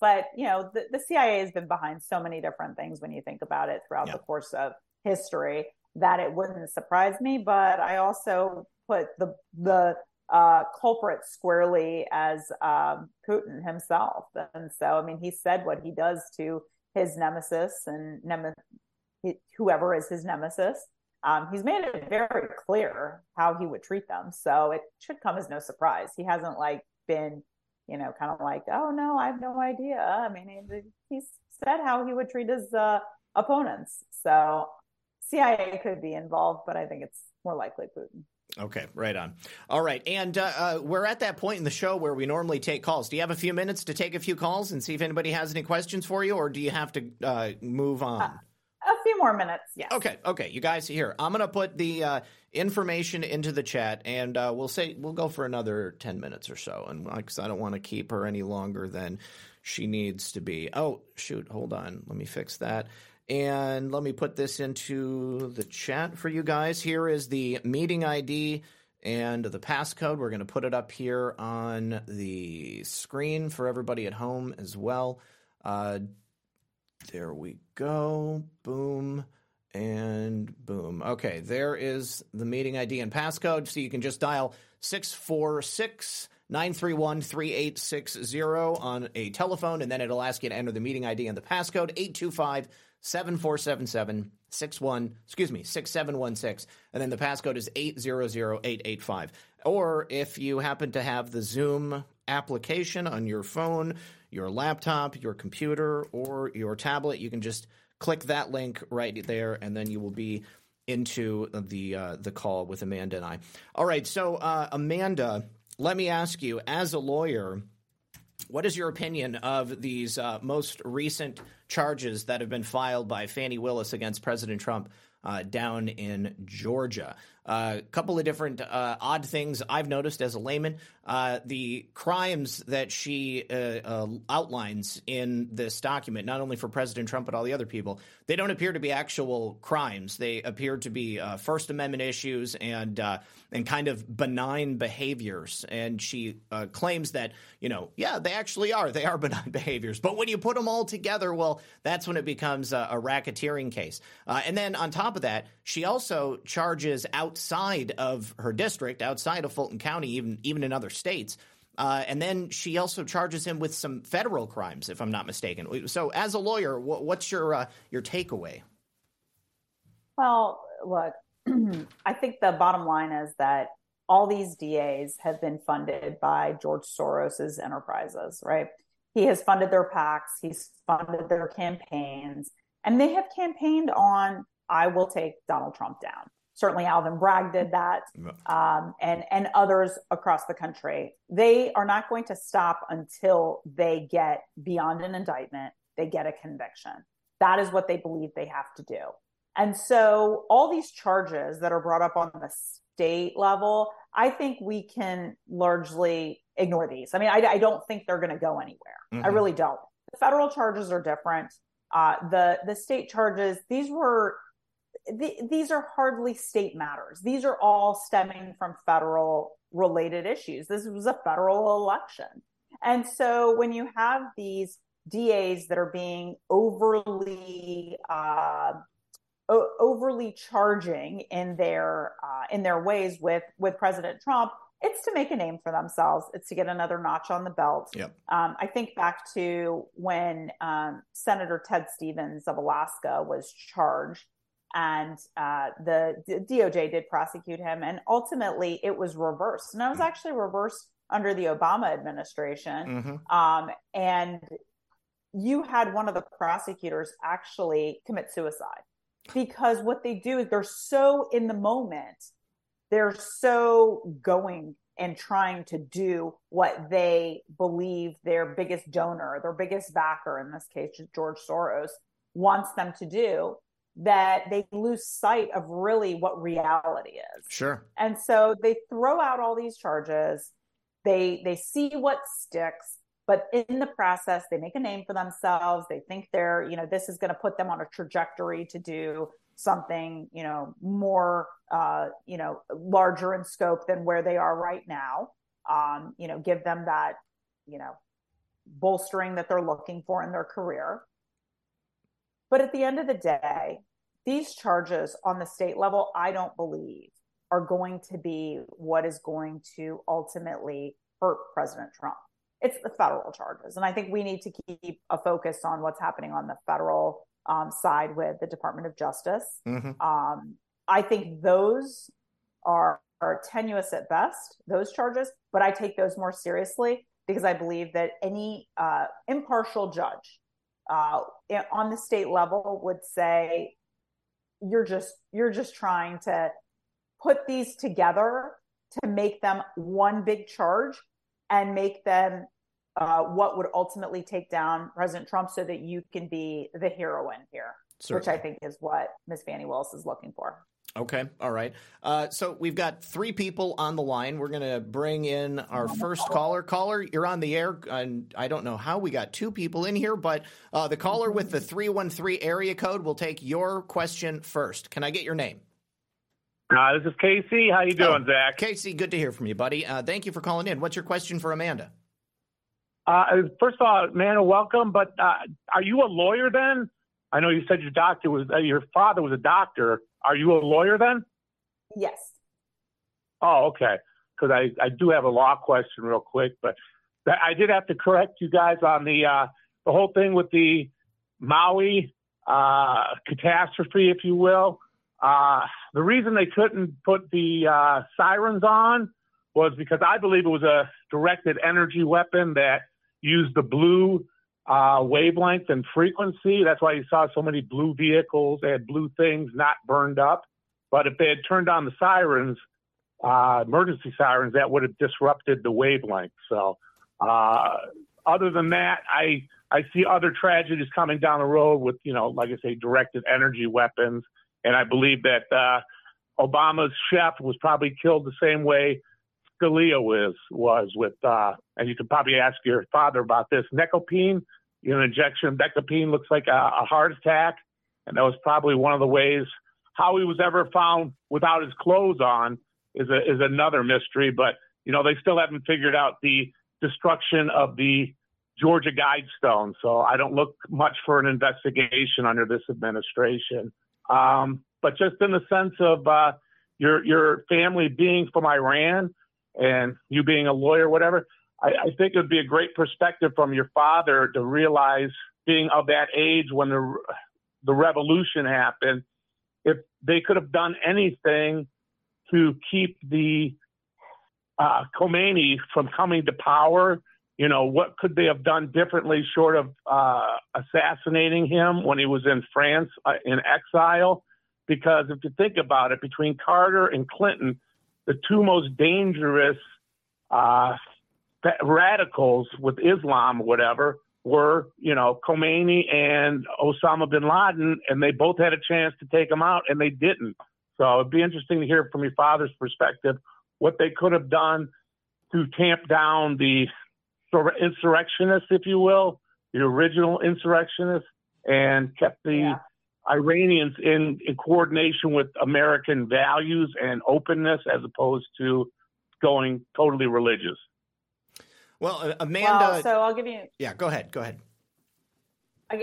but you know, the, the, CIA has been behind so many different things when you think about it throughout the course of history that it wouldn't surprise me. But I also put the the uh, culprit squarely as um, Putin himself. And so, I mean, he said what he does to his nemesis and nem- whoever is his nemesis. Um, he's made it very clear how he would treat them. So it should come as no surprise. He hasn't like been, you know, kind of like, oh no, I have no idea. I mean, he, he's said how he would treat his uh, opponents. So CIA could be involved, but I think it's more likely Putin. Okay, right on. All right, and uh, uh, we're at that point in the show where we normally take calls. Do you have a few minutes to take a few calls and see if anybody has any questions for you, or do you have to uh, move on? Uh, a few more minutes, yes. Okay, okay. You guys here. I'm going to put the uh, information into the chat, and uh, we'll say we'll go for another ten minutes or so, and because I don't want to keep her any longer than she needs to be. Oh, shoot! Hold on. Let me fix that. And let me put this into the chat for you guys. Here is the meeting ID and the passcode. We're going to put it up here on the screen for everybody at home as well. Uh, there we go. Boom and boom. Okay, there is the meeting ID and passcode. So you can just dial 646 931 3860 on a telephone, and then it'll ask you to enter the meeting ID and the passcode 825 7477 61, excuse me, 6716. And then the passcode is 800885. Or if you happen to have the Zoom application on your phone, your laptop, your computer, or your tablet, you can just click that link right there, and then you will be into the uh, the call with Amanda and I. All right, so uh, Amanda, let me ask you, as a lawyer, what is your opinion of these uh, most recent charges that have been filed by Fani Willis against President Trump uh, down in Georgia? A uh, couple of different uh, odd things I've noticed as a layman. Uh, the crimes that she uh, outlines in this document, not only for President Trump but all the other people, they don't appear to be actual crimes. They appear to be First Amendment issues and and kind of benign behaviors. And she claims that you know, yeah, they actually are. They are benign behaviors. But when you put them all together, well, that's when it becomes a, a racketeering case. and then on top of that, she also charges outside of her district, outside of Fulton County, even even in other states. Uh, and then she also charges him with some federal crimes, if I'm not mistaken. So, as a lawyer, what's your uh, your takeaway? Well, look, I think the bottom line is that all these DAs have been funded by George Soros's enterprises, right? He has funded their PACs, he's funded their campaigns, and they have campaigned on "I will take Donald Trump down." certainly Alvin Bragg did that, um, and and others across the country. They are not going to stop until they get beyond an indictment, they get a conviction. That is what they believe they have to do. And so, all these charges that are brought up on the state level, I think we can largely ignore these. I mean, I, I don't think they're going to go anywhere. Mm-hmm. I really don't. The federal charges are different. Uh, the the state charges, these were the, these are hardly state matters. These are all stemming from federal related issues. This was a federal election. And so when you have these DAs that are being overly uh, o- overly charging in their uh, in their ways with with President Trump, it's to make a name for themselves. It's to get another notch on the belt. Yep. Um, I think back to when um, Senator Ted Stevens of Alaska was charged and uh, the, the DOJ did prosecute him, and ultimately it was reversed. And it was mm. actually reversed under the Obama administration. Mm-hmm. Um, and you had one of the prosecutors actually commit suicide because what they do is they're so in the moment, they're so going and trying to do what they believe their biggest donor, their biggest backer, in this case, George Soros, wants them to do that they lose sight of really what reality is. Sure. And so they throw out all these charges. They they see what sticks, but in the process they make a name for themselves. They think they're, you know, this is going to put them on a trajectory to do something, you know, more uh, you know, larger in scope than where they are right now. Um, you know, give them that, you know, bolstering that they're looking for in their career. But at the end of the day, these charges on the state level, I don't believe are going to be what is going to ultimately hurt President Trump. It's the federal charges. And I think we need to keep a focus on what's happening on the federal um, side with the Department of Justice. Mm-hmm. Um, I think those are, are tenuous at best, those charges, but I take those more seriously because I believe that any uh, impartial judge uh, on the state level would say you're just you're just trying to put these together to make them one big charge and make them uh, what would ultimately take down President Trump so that you can be the heroine here, Certainly. which I think is what Ms. Fani Willis is looking for. Okay. All right. Uh, so we've got three people on the line. We're going to bring in our first caller. Caller, you're on the air. And I don't know how we got two people in here, but uh, the caller with the 313 area code will take your question first. Can I get your name? Uh, this is Casey. How you doing, oh, Zak? Casey, good to hear from you, buddy. Uh, thank you for calling in. What's your question for Amanda? Uh, first of all, Amanda, welcome. But uh, are you a lawyer then? I know you said your doctor was your father was a doctor. Are you a lawyer then? Yes. Oh, okay. Because I, I do have a law question real quick, but I did have to correct you guys on the uh, the whole thing with the Maui uh, catastrophe, if you will. Uh, the reason they couldn't put the uh, sirens on was because I believe it was a directed energy weapon that used the blue uh, wavelength and frequency. That's why you saw so many blue vehicles. They had blue things not burned up. But if they had turned on the sirens, uh, emergency sirens, that would have disrupted the wavelength. So, uh, other than that, I I see other tragedies coming down the road with you know, like I say, directed energy weapons, and I believe that uh, Obama's chef was probably killed the same way Scalia was was with, uh, and you could probably ask your father about this. Necopine, you know, injection of necopine looks like a, a heart attack, and that was probably one of the ways how he was ever found without his clothes on is a, is another mystery. But you know, they still haven't figured out the destruction of the Georgia Guidestone. So I don't look much for an investigation under this administration. Um, but just in the sense of uh, your your family being from Iran and you being a lawyer, whatever, I, I think it would be a great perspective from your father to realize being of that age when the the revolution happened, if they could have done anything to keep the uh, Khomeini from coming to power, you know, what could they have done differently short of uh, assassinating him when he was in France uh, in exile? Because if you think about it, between Carter and Clinton, the two most dangerous uh, radicals with Islam or whatever were, you know, Khomeini and Osama bin Laden, and they both had a chance to take him out, and they didn't. So it'd be interesting to hear from your father's perspective what they could have done to tamp down the sort of insurrectionists, if you will, the original insurrectionists, and kept the yeah. Iranians in, in coordination with American values and openness as opposed to going totally religious. Well, Amanda. Well, so I'll give you. Yeah, go ahead. Go ahead.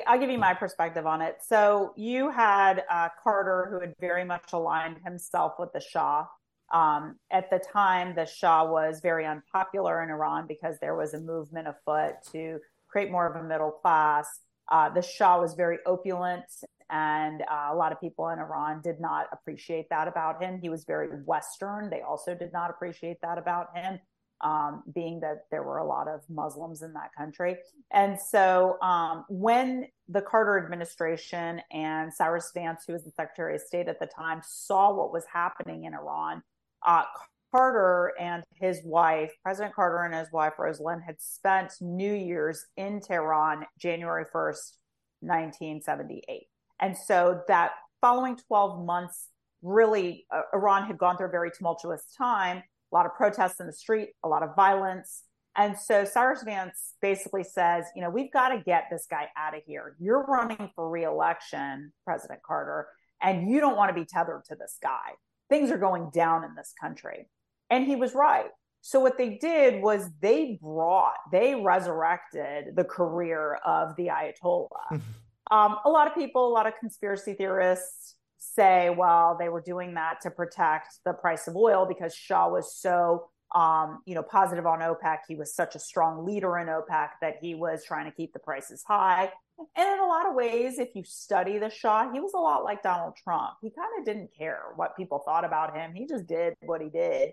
I'll give you my perspective on it. So you had uh, Carter, who had very much aligned himself with the Shah. Um, at the time, the Shah was very unpopular in Iran because there was a movement afoot to create more of a middle class. Uh, the Shah was very opulent, and uh, a lot of people in Iran did not appreciate that about him. He was very Western. They also did not appreciate that about him um, being that there were a lot of Muslims in that country. And so um, when the Carter administration and Cyrus Vance, who was the Secretary of State at the time, saw what was happening in Iran, uh, Carter and his wife, President Carter and his wife, Rosalynn, had spent New Year's in Tehran January 1st, 1978. And so that following 12 months, really, uh, Iran had gone through a very tumultuous time a lot of protests in the street, a lot of violence. And so Cyrus Vance basically says, you know, we've got to get this guy out of here. You're running for reelection, President Carter, and you don't want to be tethered to this guy. Things are going down in this country. And he was right. So what they did was they brought, they resurrected the career of the Ayatollah. um, a lot of people, a lot of conspiracy theorists say, well, they were doing that to protect the price of oil because Shah was so, um, you know, positive on OPEC. He was such a strong leader in OPEC that he was trying to keep the prices high. And in a lot of ways, if you study the Shah, he was a lot like Donald Trump. He kind of didn't care what people thought about him. He just did what he did.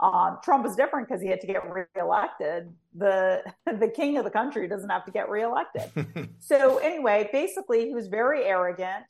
Um, Trump was different because he had to get reelected. The the king of the country doesn't have to get reelected. so anyway, basically, he was very arrogant.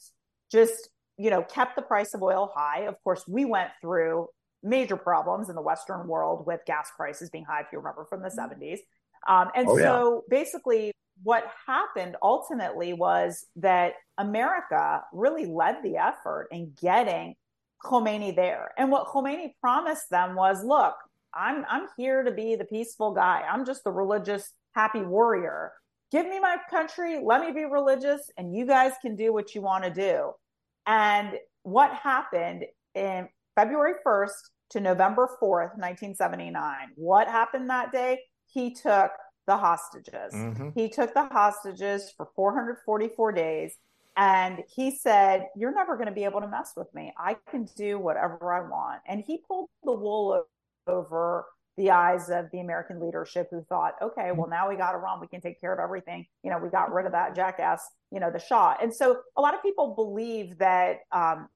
Just you know, kept the price of oil high. Of course, we went through major problems in the Western world with gas prices being high, if you remember from the 70s. Mm-hmm. Um, and oh, so yeah. basically, what happened ultimately was that America really led the effort in getting Khomeini there. And what Khomeini promised them was look, I'm, I'm here to be the peaceful guy. I'm just the religious, happy warrior. Give me my country, let me be religious, and you guys can do what you want to do. And what happened in February 1st to November 4th, 1979? What happened that day? He took the hostages. Mm-hmm. He took the hostages for 444 days. And he said, You're never going to be able to mess with me. I can do whatever I want. And he pulled the wool over the eyes of the American leadership who thought, okay, well, now we got Iran, we can take care of everything. You know, we got rid of that jackass, you know, the Shah. And so a lot of people believe that um,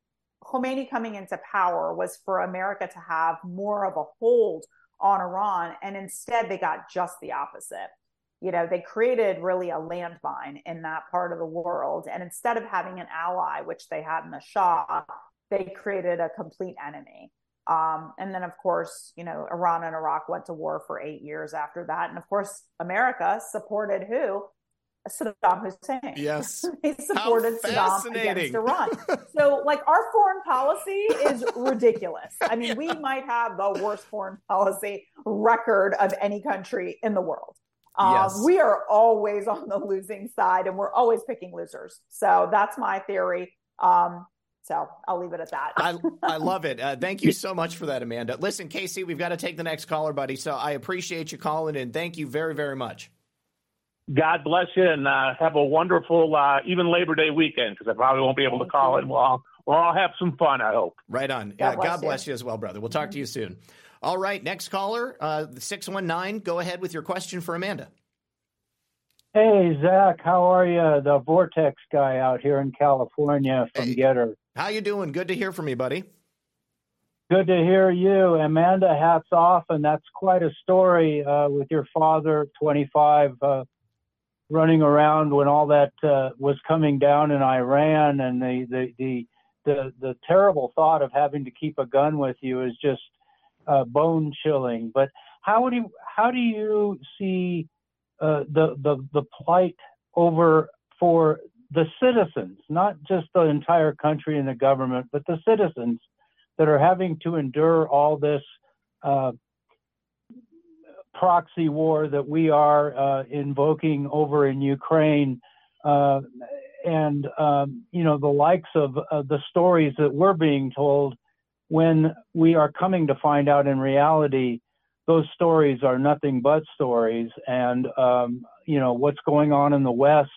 Khomeini coming into power was for America to have more of a hold on Iran. And instead, they got just the opposite. You know, they created really a landmine in that part of the world. And instead of having an ally, which they had in the Shah, they created a complete enemy. Um, and then, of course, you know, Iran and Iraq went to war for eight years after that. And of course, America supported who? Saddam Hussein. Yes. they supported Saddam against Iran. so, like, our foreign policy is ridiculous. I mean, we might have the worst foreign policy record of any country in the world. Um, yes. We are always on the losing side and we're always picking losers. So, that's my theory. Um, so I'll leave it at that. I, I love it. Uh, thank you so much for that, Amanda. Listen, Casey, we've got to take the next caller, buddy. So I appreciate you calling in. Thank you very, very much. God bless you and uh, have a wonderful, uh, even Labor Day weekend because I probably won't be able Thank to call you. it. We'll all, we'll all have some fun, I hope. Right on. God, bless, God bless you. you. as well, brother. We'll talk mm-hmm. to you soon. All right, next caller, uh, 619. Go ahead with your question for Amanda. Hey, Zak, how are you? The Vortex guy out here in California from hey, GETTR. How you doing? Good to hear from you, buddy. Good to hear you, Amanda. Hats off, and that's quite a story uh, with your father, 25, uh, running around when all that uh, was coming down in Iran, and the, the the the the terrible thought of having to keep a gun with you is just uh, bone chilling. But how do you, how do you see uh, the the the plight over for the citizens, not just the entire country and the government, but the citizens that are having to endure all this uh, proxy war that we are uh, invoking over in Ukraine, uh, and um, you know the likes of the stories that we're being told, when we are coming to find out in reality, those stories are nothing but stories, and um, you know what's going on in the West,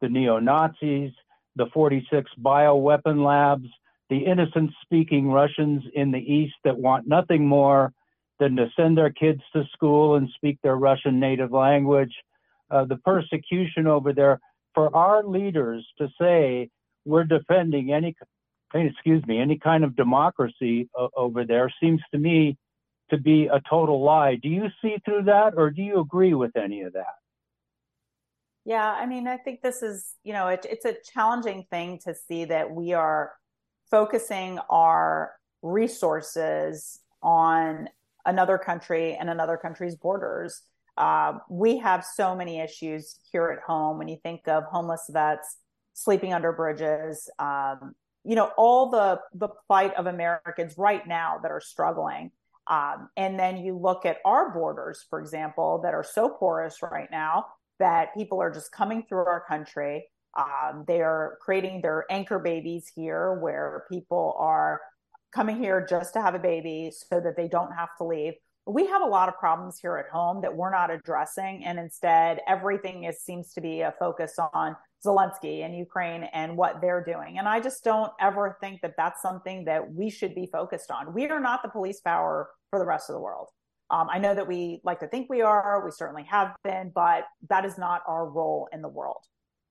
the neo Nazis, the 46 bioweapon labs, the innocent speaking Russians in the East that want nothing more than to send their kids to school and speak their Russian native language. Uh, the persecution over there for our leaders to say we're defending any, excuse me, any kind of democracy uh, over there seems to me to be a total lie. Do you see through that, or do you agree with any of that? Yeah, I mean, I think this is, you know, it, it's a challenging thing to see that we are focusing our resources on another country and another country's borders. Uh, we have so many issues here at home. When you think of homeless vets sleeping under bridges, um, you know, all the the plight of Americans right now that are struggling. Um, and then you look at our borders, for example, that are so porous right now that people are just coming through our country. Um, they are creating their anchor babies here where people are coming here just to have a baby so that they don't have to leave. We have a lot of problems here at home that we're not addressing. And instead, everything is, seems to be a focus on Zelensky and Ukraine and what they're doing. And I just don't ever think that that's something that we should be focused on. We are not the police power for the rest of the world. Um, I know that we like to think we are, we certainly have been, but that is not our role in the world.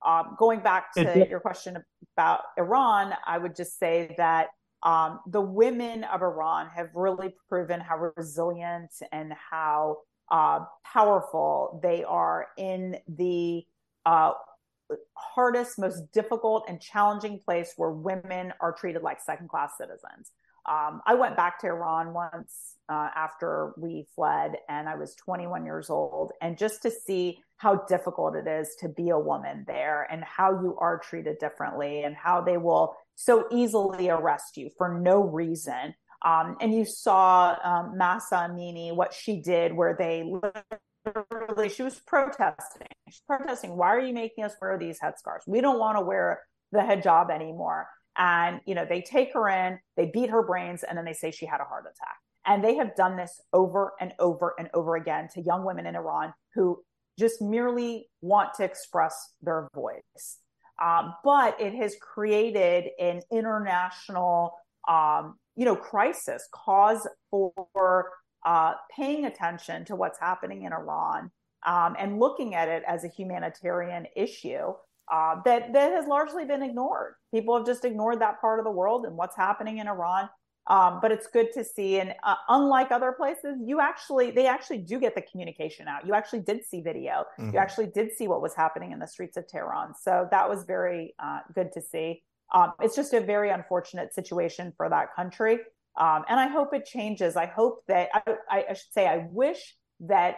Um, going back to your question about Iran, I would just say that um, the women of Iran have really proven how resilient and how uh, powerful they are in the uh, hardest, most difficult, and challenging place where women are treated like second class citizens. Um, I went back to Iran once uh, after we fled, and I was 21 years old. And just to see how difficult it is to be a woman there and how you are treated differently and how they will so easily arrest you for no reason. Um, and you saw um, Mahsa Amini, what she did, where they literally, she was protesting. She's protesting, why are you making us wear these headscarves? We don't want to wear the hijab anymore and you know they take her in they beat her brains and then they say she had a heart attack. And they have done this over and over and over again to young women in iran who just merely want to express their voice. Um, but it has created an international um, you know crisis cause for uh, paying attention to what's happening in iran um, and looking at it as a humanitarian issue uh, that that has largely been ignored. People have just ignored that part of the world and what's happening in Iran. Um, but it's good to see, and uh, unlike other places, you actually they actually do get the communication out. You actually did see video. Mm-hmm. You actually did see what was happening in the streets of Tehran. So that was very uh, good to see. um, it's just a very unfortunate situation for that country. Um, and I hope it changes. I hope that, I, I should say, I wish that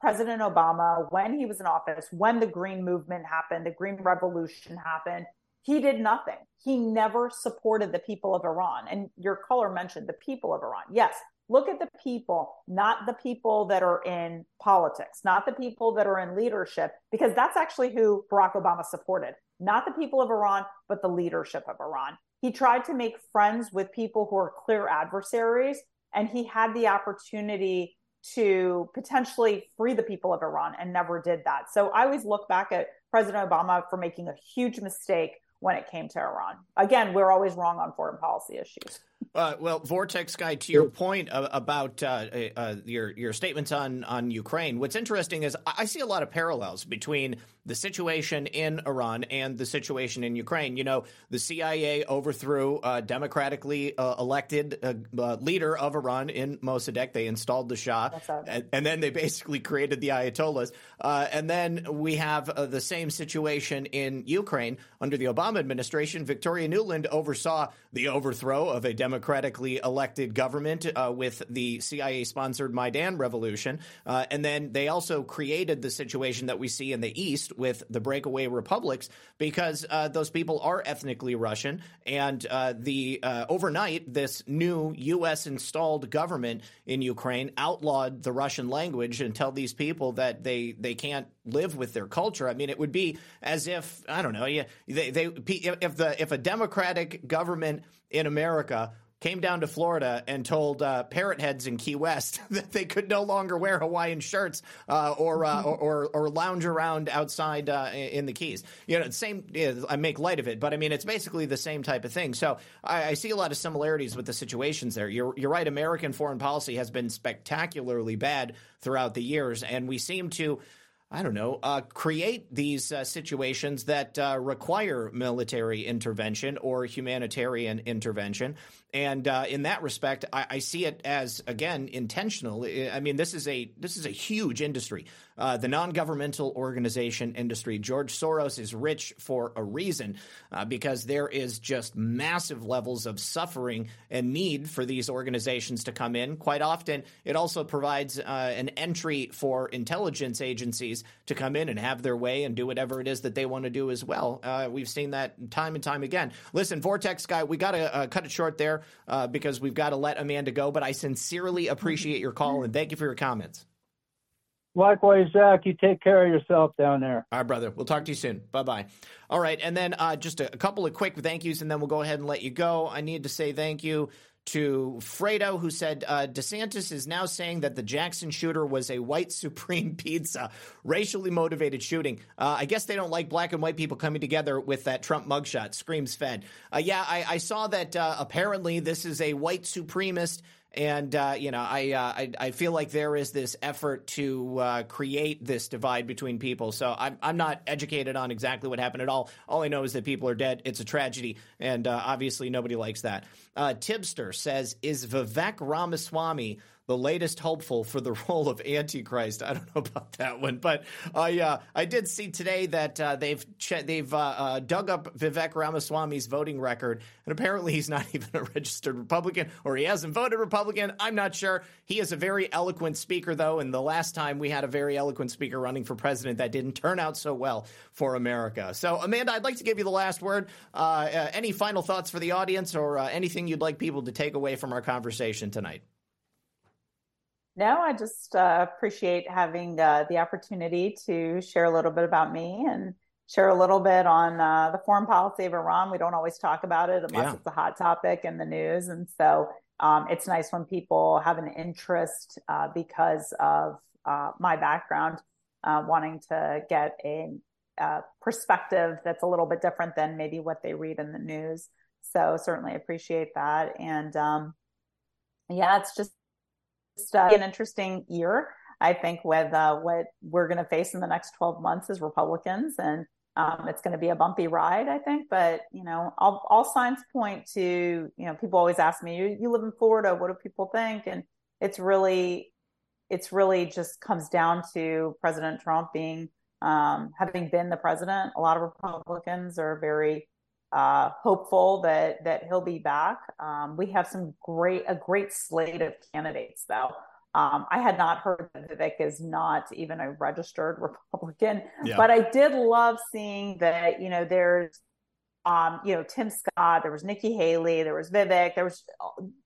President Obama, when he was in office, when the Green Movement happened, the Green Revolution happened, he did nothing. He never supported the people of Iran. And your caller mentioned the people of Iran. Yes, look at the people, not the people that are in politics, not the people that are in leadership, because that's actually who Barack Obama supported not the people of Iran, but the leadership of Iran. He tried to make friends with people who are clear adversaries, and he had the opportunity to potentially free the people of Iran and never did that. So I always look back at President Obama for making a huge mistake when it came to Iran. Again, we're always wrong on foreign policy issues. Uh, well, Vortex guy, to your point about uh, uh, your your statements on on Ukraine, what's interesting is I see a lot of parallels between the situation in Iran and the situation in Ukraine. You know, the CIA overthrew a democratically uh, elected uh, uh, leader of Iran in Mossadegh. They installed the Shah, and, and, then they basically created the Ayatollahs. and then we have the same situation in Ukraine under the Obama administration. Victoria Nuland oversaw the overthrow of a democratically elected government uh, with the CIA sponsored Maidan revolution. Uh, and then they also created the situation that we see in the East with the breakaway republics because uh, those people are ethnically Russian. And uh, the uh, overnight, this new U.S. installed government in Ukraine outlawed the Russian language and tell these people that they, they can't live with their culture. I mean, it would be as if I don't know. Yeah, they, they if the if a democratic government in America came down to Florida and told uh, parrot heads in Key West that they could no longer wear Hawaiian shirts uh, or, uh, or, or, or lounge around outside uh, in the Keys. You know, same. I make light of it, but I mean, it's basically the same type of thing. So I, I, see a lot of similarities with the situations there. You're you're right. American foreign policy has been spectacularly bad throughout the years, and we seem to I don't know, uh, create these uh, situations that uh, require military intervention or humanitarian intervention. And uh, in that respect, I, I, see it as again intentional. I mean, this is a this is a huge industry uh, the non governmental organization industry. George Soros is rich for a reason uh, because there is just massive levels of suffering and need for these organizations to come in. Quite often, it also provides uh, an entry for intelligence agencies to come in and have their way and do whatever it is that they want to do as well. Uh, we've seen that time and time again. Listen, Vortex guy, we got to uh, cut it short there uh, because we've got to let Amanda go, but I sincerely appreciate your call and thank you for your comments. Likewise, Zak, you take care of yourself down there. All right, brother. We'll talk to you soon. Bye bye. All right. And then uh, just a, a, couple of quick thank yous, and then we'll go ahead and let you go. I need to say thank you to Fredo, who said uh, DeSantis is now saying that the Jackson shooter was a white supreme pizza, racially motivated shooting. Uh, I guess they don't like black and white people coming together with that Trump mugshot. Screams Fed. Uh, yeah, I, I, saw that uh, apparently this is a white supremacist and uh, you know, I, uh, I, I feel like there is this effort to uh, create this divide between people. So I'm I'm not educated on exactly what happened at all. All I know is that people are dead. It's a tragedy, and uh, obviously nobody likes that. Uh, Tibster says, "Is Vivek Ramaswamy?" The latest hopeful for the role of Antichrist. I don't know about that one, but I uh, I did see today that uh, they've they've uh, uh dug up Vivek Ramaswamy's voting record, and apparently he's not even a registered Republican, or he hasn't voted Republican. I'm not sure. He is a very eloquent speaker, though, and the last time we had a very eloquent speaker running for president, that didn't turn out so well for America. So, Amanda, I'd like to give you the last word. Uh, uh, any final thoughts for the audience, or anything you'd like people to take away from our conversation tonight? No, I just uh, appreciate having uh, the opportunity to share a little bit about me and share a little bit on uh, the foreign policy of Iran. We don't always talk about it unless yeah. it's a hot topic in the news. And so um, it's nice when people have an interest uh, because of uh, my background, uh, wanting to get a, a perspective that's a little bit different than maybe what they read in the news. So certainly appreciate that. And um, yeah, it's just uh, an interesting year. I think with uh, what we're going to face in the next 12 months as Republicans, and um, it's going to be a bumpy ride, I think. But you know, all, all, signs point to you know, people always ask me, you, "You live in Florida, what do people think?" And it's really, it's really just comes down to President Trump being um, having been the president. A lot of Republicans are very uh, hopeful that that he'll be back. Um, we have some great a great slate of candidates though. Um, I had not heard that Vivek is not even a registered Republican, yeah. but I did love seeing that. You know, there's um, you know, Tim Scott, there was Nikki Haley, there was Vivek, there was,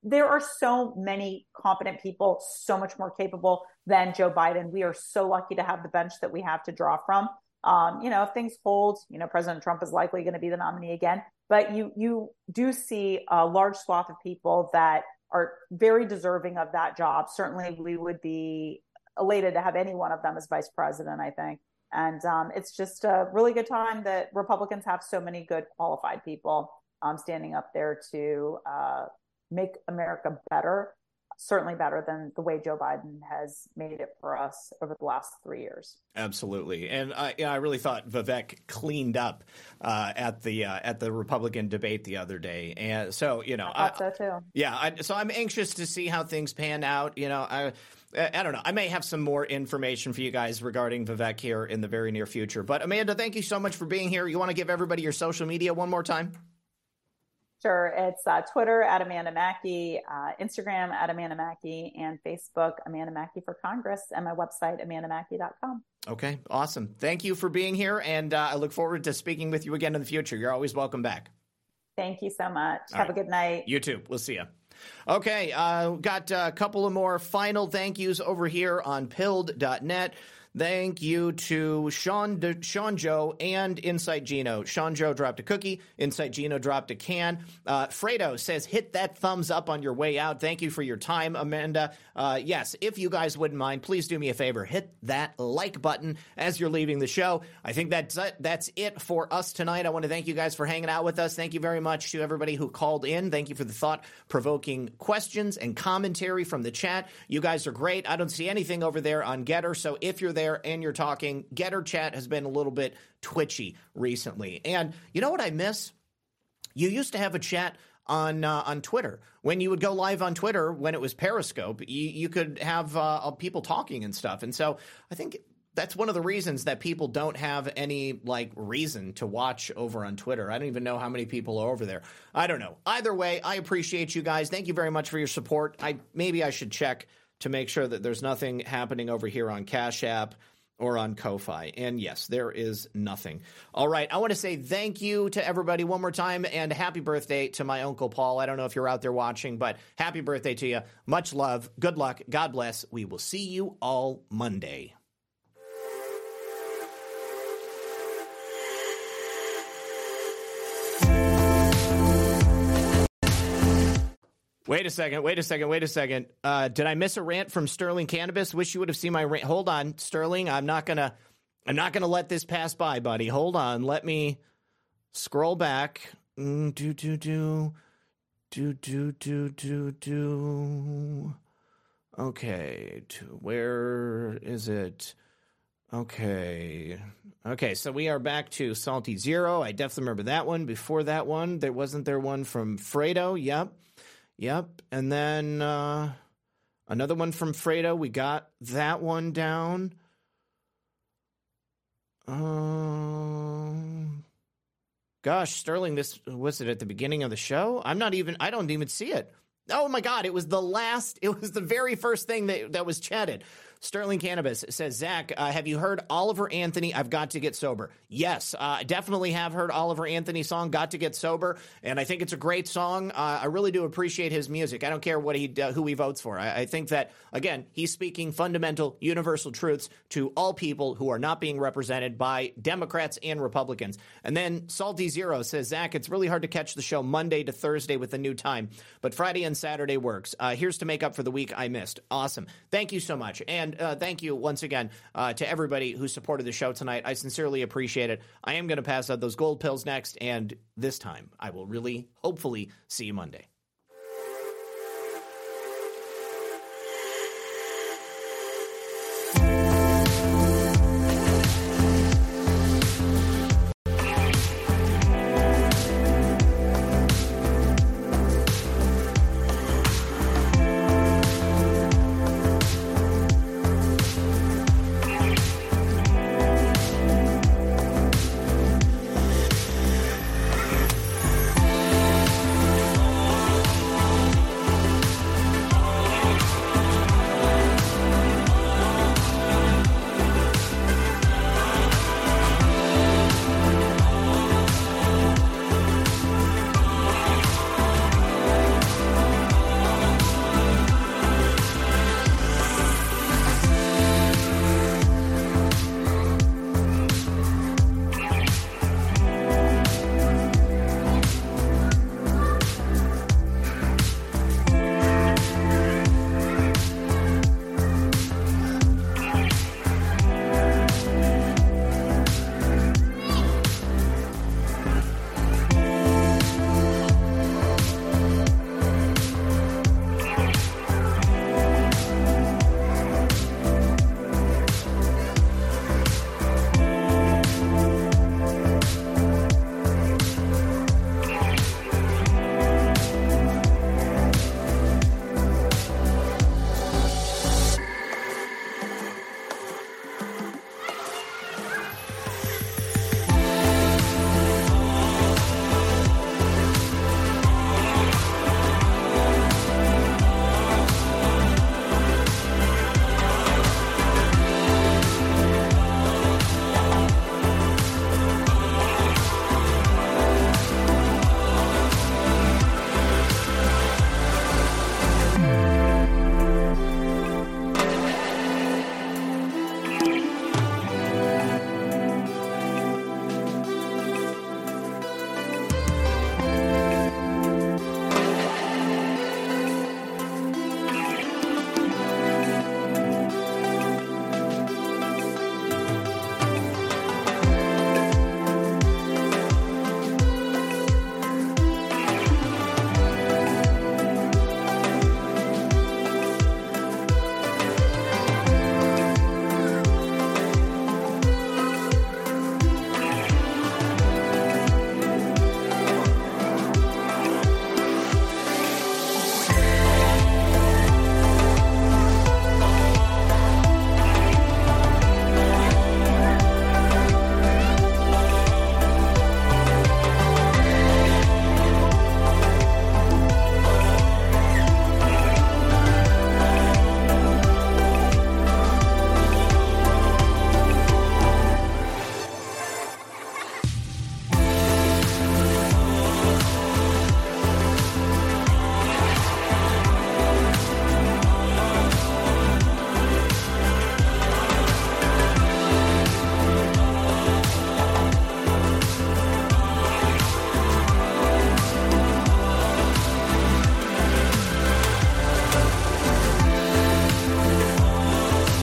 there are so many competent people, so much more capable than Joe Biden. We are so lucky to have the bench that we have to draw from. Um, you know, if things hold, you know, President Trump is likely going to be the nominee again, but you, you do see a large swath of people that are very deserving of that job. Certainly we would be elated to have any one of them as vice president, I think. And um, it's just a really good time that Republicans have so many good qualified people um, standing up there to uh, make America better, certainly better than the way Joe Biden has made it for us over the last three years. Absolutely, and I, I really thought Vivek cleaned up uh, at the uh, at the Republican debate the other day, and so you know, I thought I, so too. Yeah, I, so I'm anxious to see how things pan out. You know, I I don't know. I may have some more information for you guys regarding Vivek here in the very near future. But Amanda, thank you so much for being here. You want to give everybody your social media one more time? Sure. It's uh, Twitter at Amanda Makki, uh, Instagram at Amanda Makki, and Facebook Amanda Makki for Congress, and my website amandamakki.com. Okay, awesome. Thank you for being here, and uh, I look forward to speaking with you again in the future. You're always welcome back. Thank you so much. All Have right. a good night. You too. We'll see you. Okay, uh, got a couple of more final thank yous over here on pilled.net. Thank you to Sean De- Sean Joe and Insight Gino. Sean Joe dropped a cookie. Insight Gino dropped a can. Uh, Fredo says, hit that thumbs up on your way out. Thank you for your time, Amanda. Uh, yes, if you guys wouldn't mind, please do me a favor. Hit that like button as you're leaving the show. I think that's, uh, that's it for us tonight. I want to thank you guys for hanging out with us. Thank you very much to everybody who called in. Thank you for the thought provoking questions and commentary from the chat. You guys are great. I don't see anything over there on GETTR. So if you're there and you're talking, GETTR chat has been a little bit twitchy recently. And you know what I miss? You used to have a chat on uh, on Twitter. When you would go live on Twitter, when it was Periscope, you, you could have uh, people talking and stuff. And so I think that's one of the reasons that people don't have any like reason to watch over on Twitter. I don't even know how many people are over there. I don't know. Either way, I appreciate you guys. Thank you very much for your support. I maybe I should check to make sure that there's nothing happening over here on Cash App or on Ko-Fi. And yes, there is nothing. All right, I want to say thank you to everybody one more time and happy birthday to my uncle Paul. I don't know if you're out there watching, but happy birthday to you. Much love. Good luck. God bless. We will see you all Monday. Wait a second. Wait a second. Wait a second. Uh, did I miss a rant from Sterling Cannabis? Wish you would have seen my rant. Hold on, Sterling. I'm not gonna. I'm not gonna let this pass by, buddy. Hold on. Let me scroll back. Mm, do do do do do do do do. Okay. To, where is it? Okay. Okay, so we are back to Salty Zero. I definitely remember that one. Before that one, there wasn't there one from Fredo. Yep. Yep. And then uh, another one from Fredo. We got that one down. Um, gosh, Sterling, this was it at the beginning of the show? I'm not even, I don't even see it. Oh my God, it was the last, it was the very first thing that, that was chatted. Sterling Cannabis says, Zak, uh, have you heard Oliver Anthony? I've got to get sober. Yes, uh, definitely have heard Oliver Anthony's song, Got to Get Sober. And I think it's a great song. Uh, I really do appreciate his music. I don't care what he, uh, who he votes for. I, I think that, again, he's speaking fundamental, universal truths to all people who are not being represented by Democrats and Republicans. And then Salty Zero says, Zak, it's really hard to catch the show Monday to Thursday with a new time, but Friday and Saturday works. Uh, here's to make up for the week I missed. Awesome. Thank you so much. And and uh, thank you once again uh, to everybody who supported the show tonight. I sincerely appreciate it. I am going to pass out those gold pills next, and this time I will really, hopefully, see you Monday.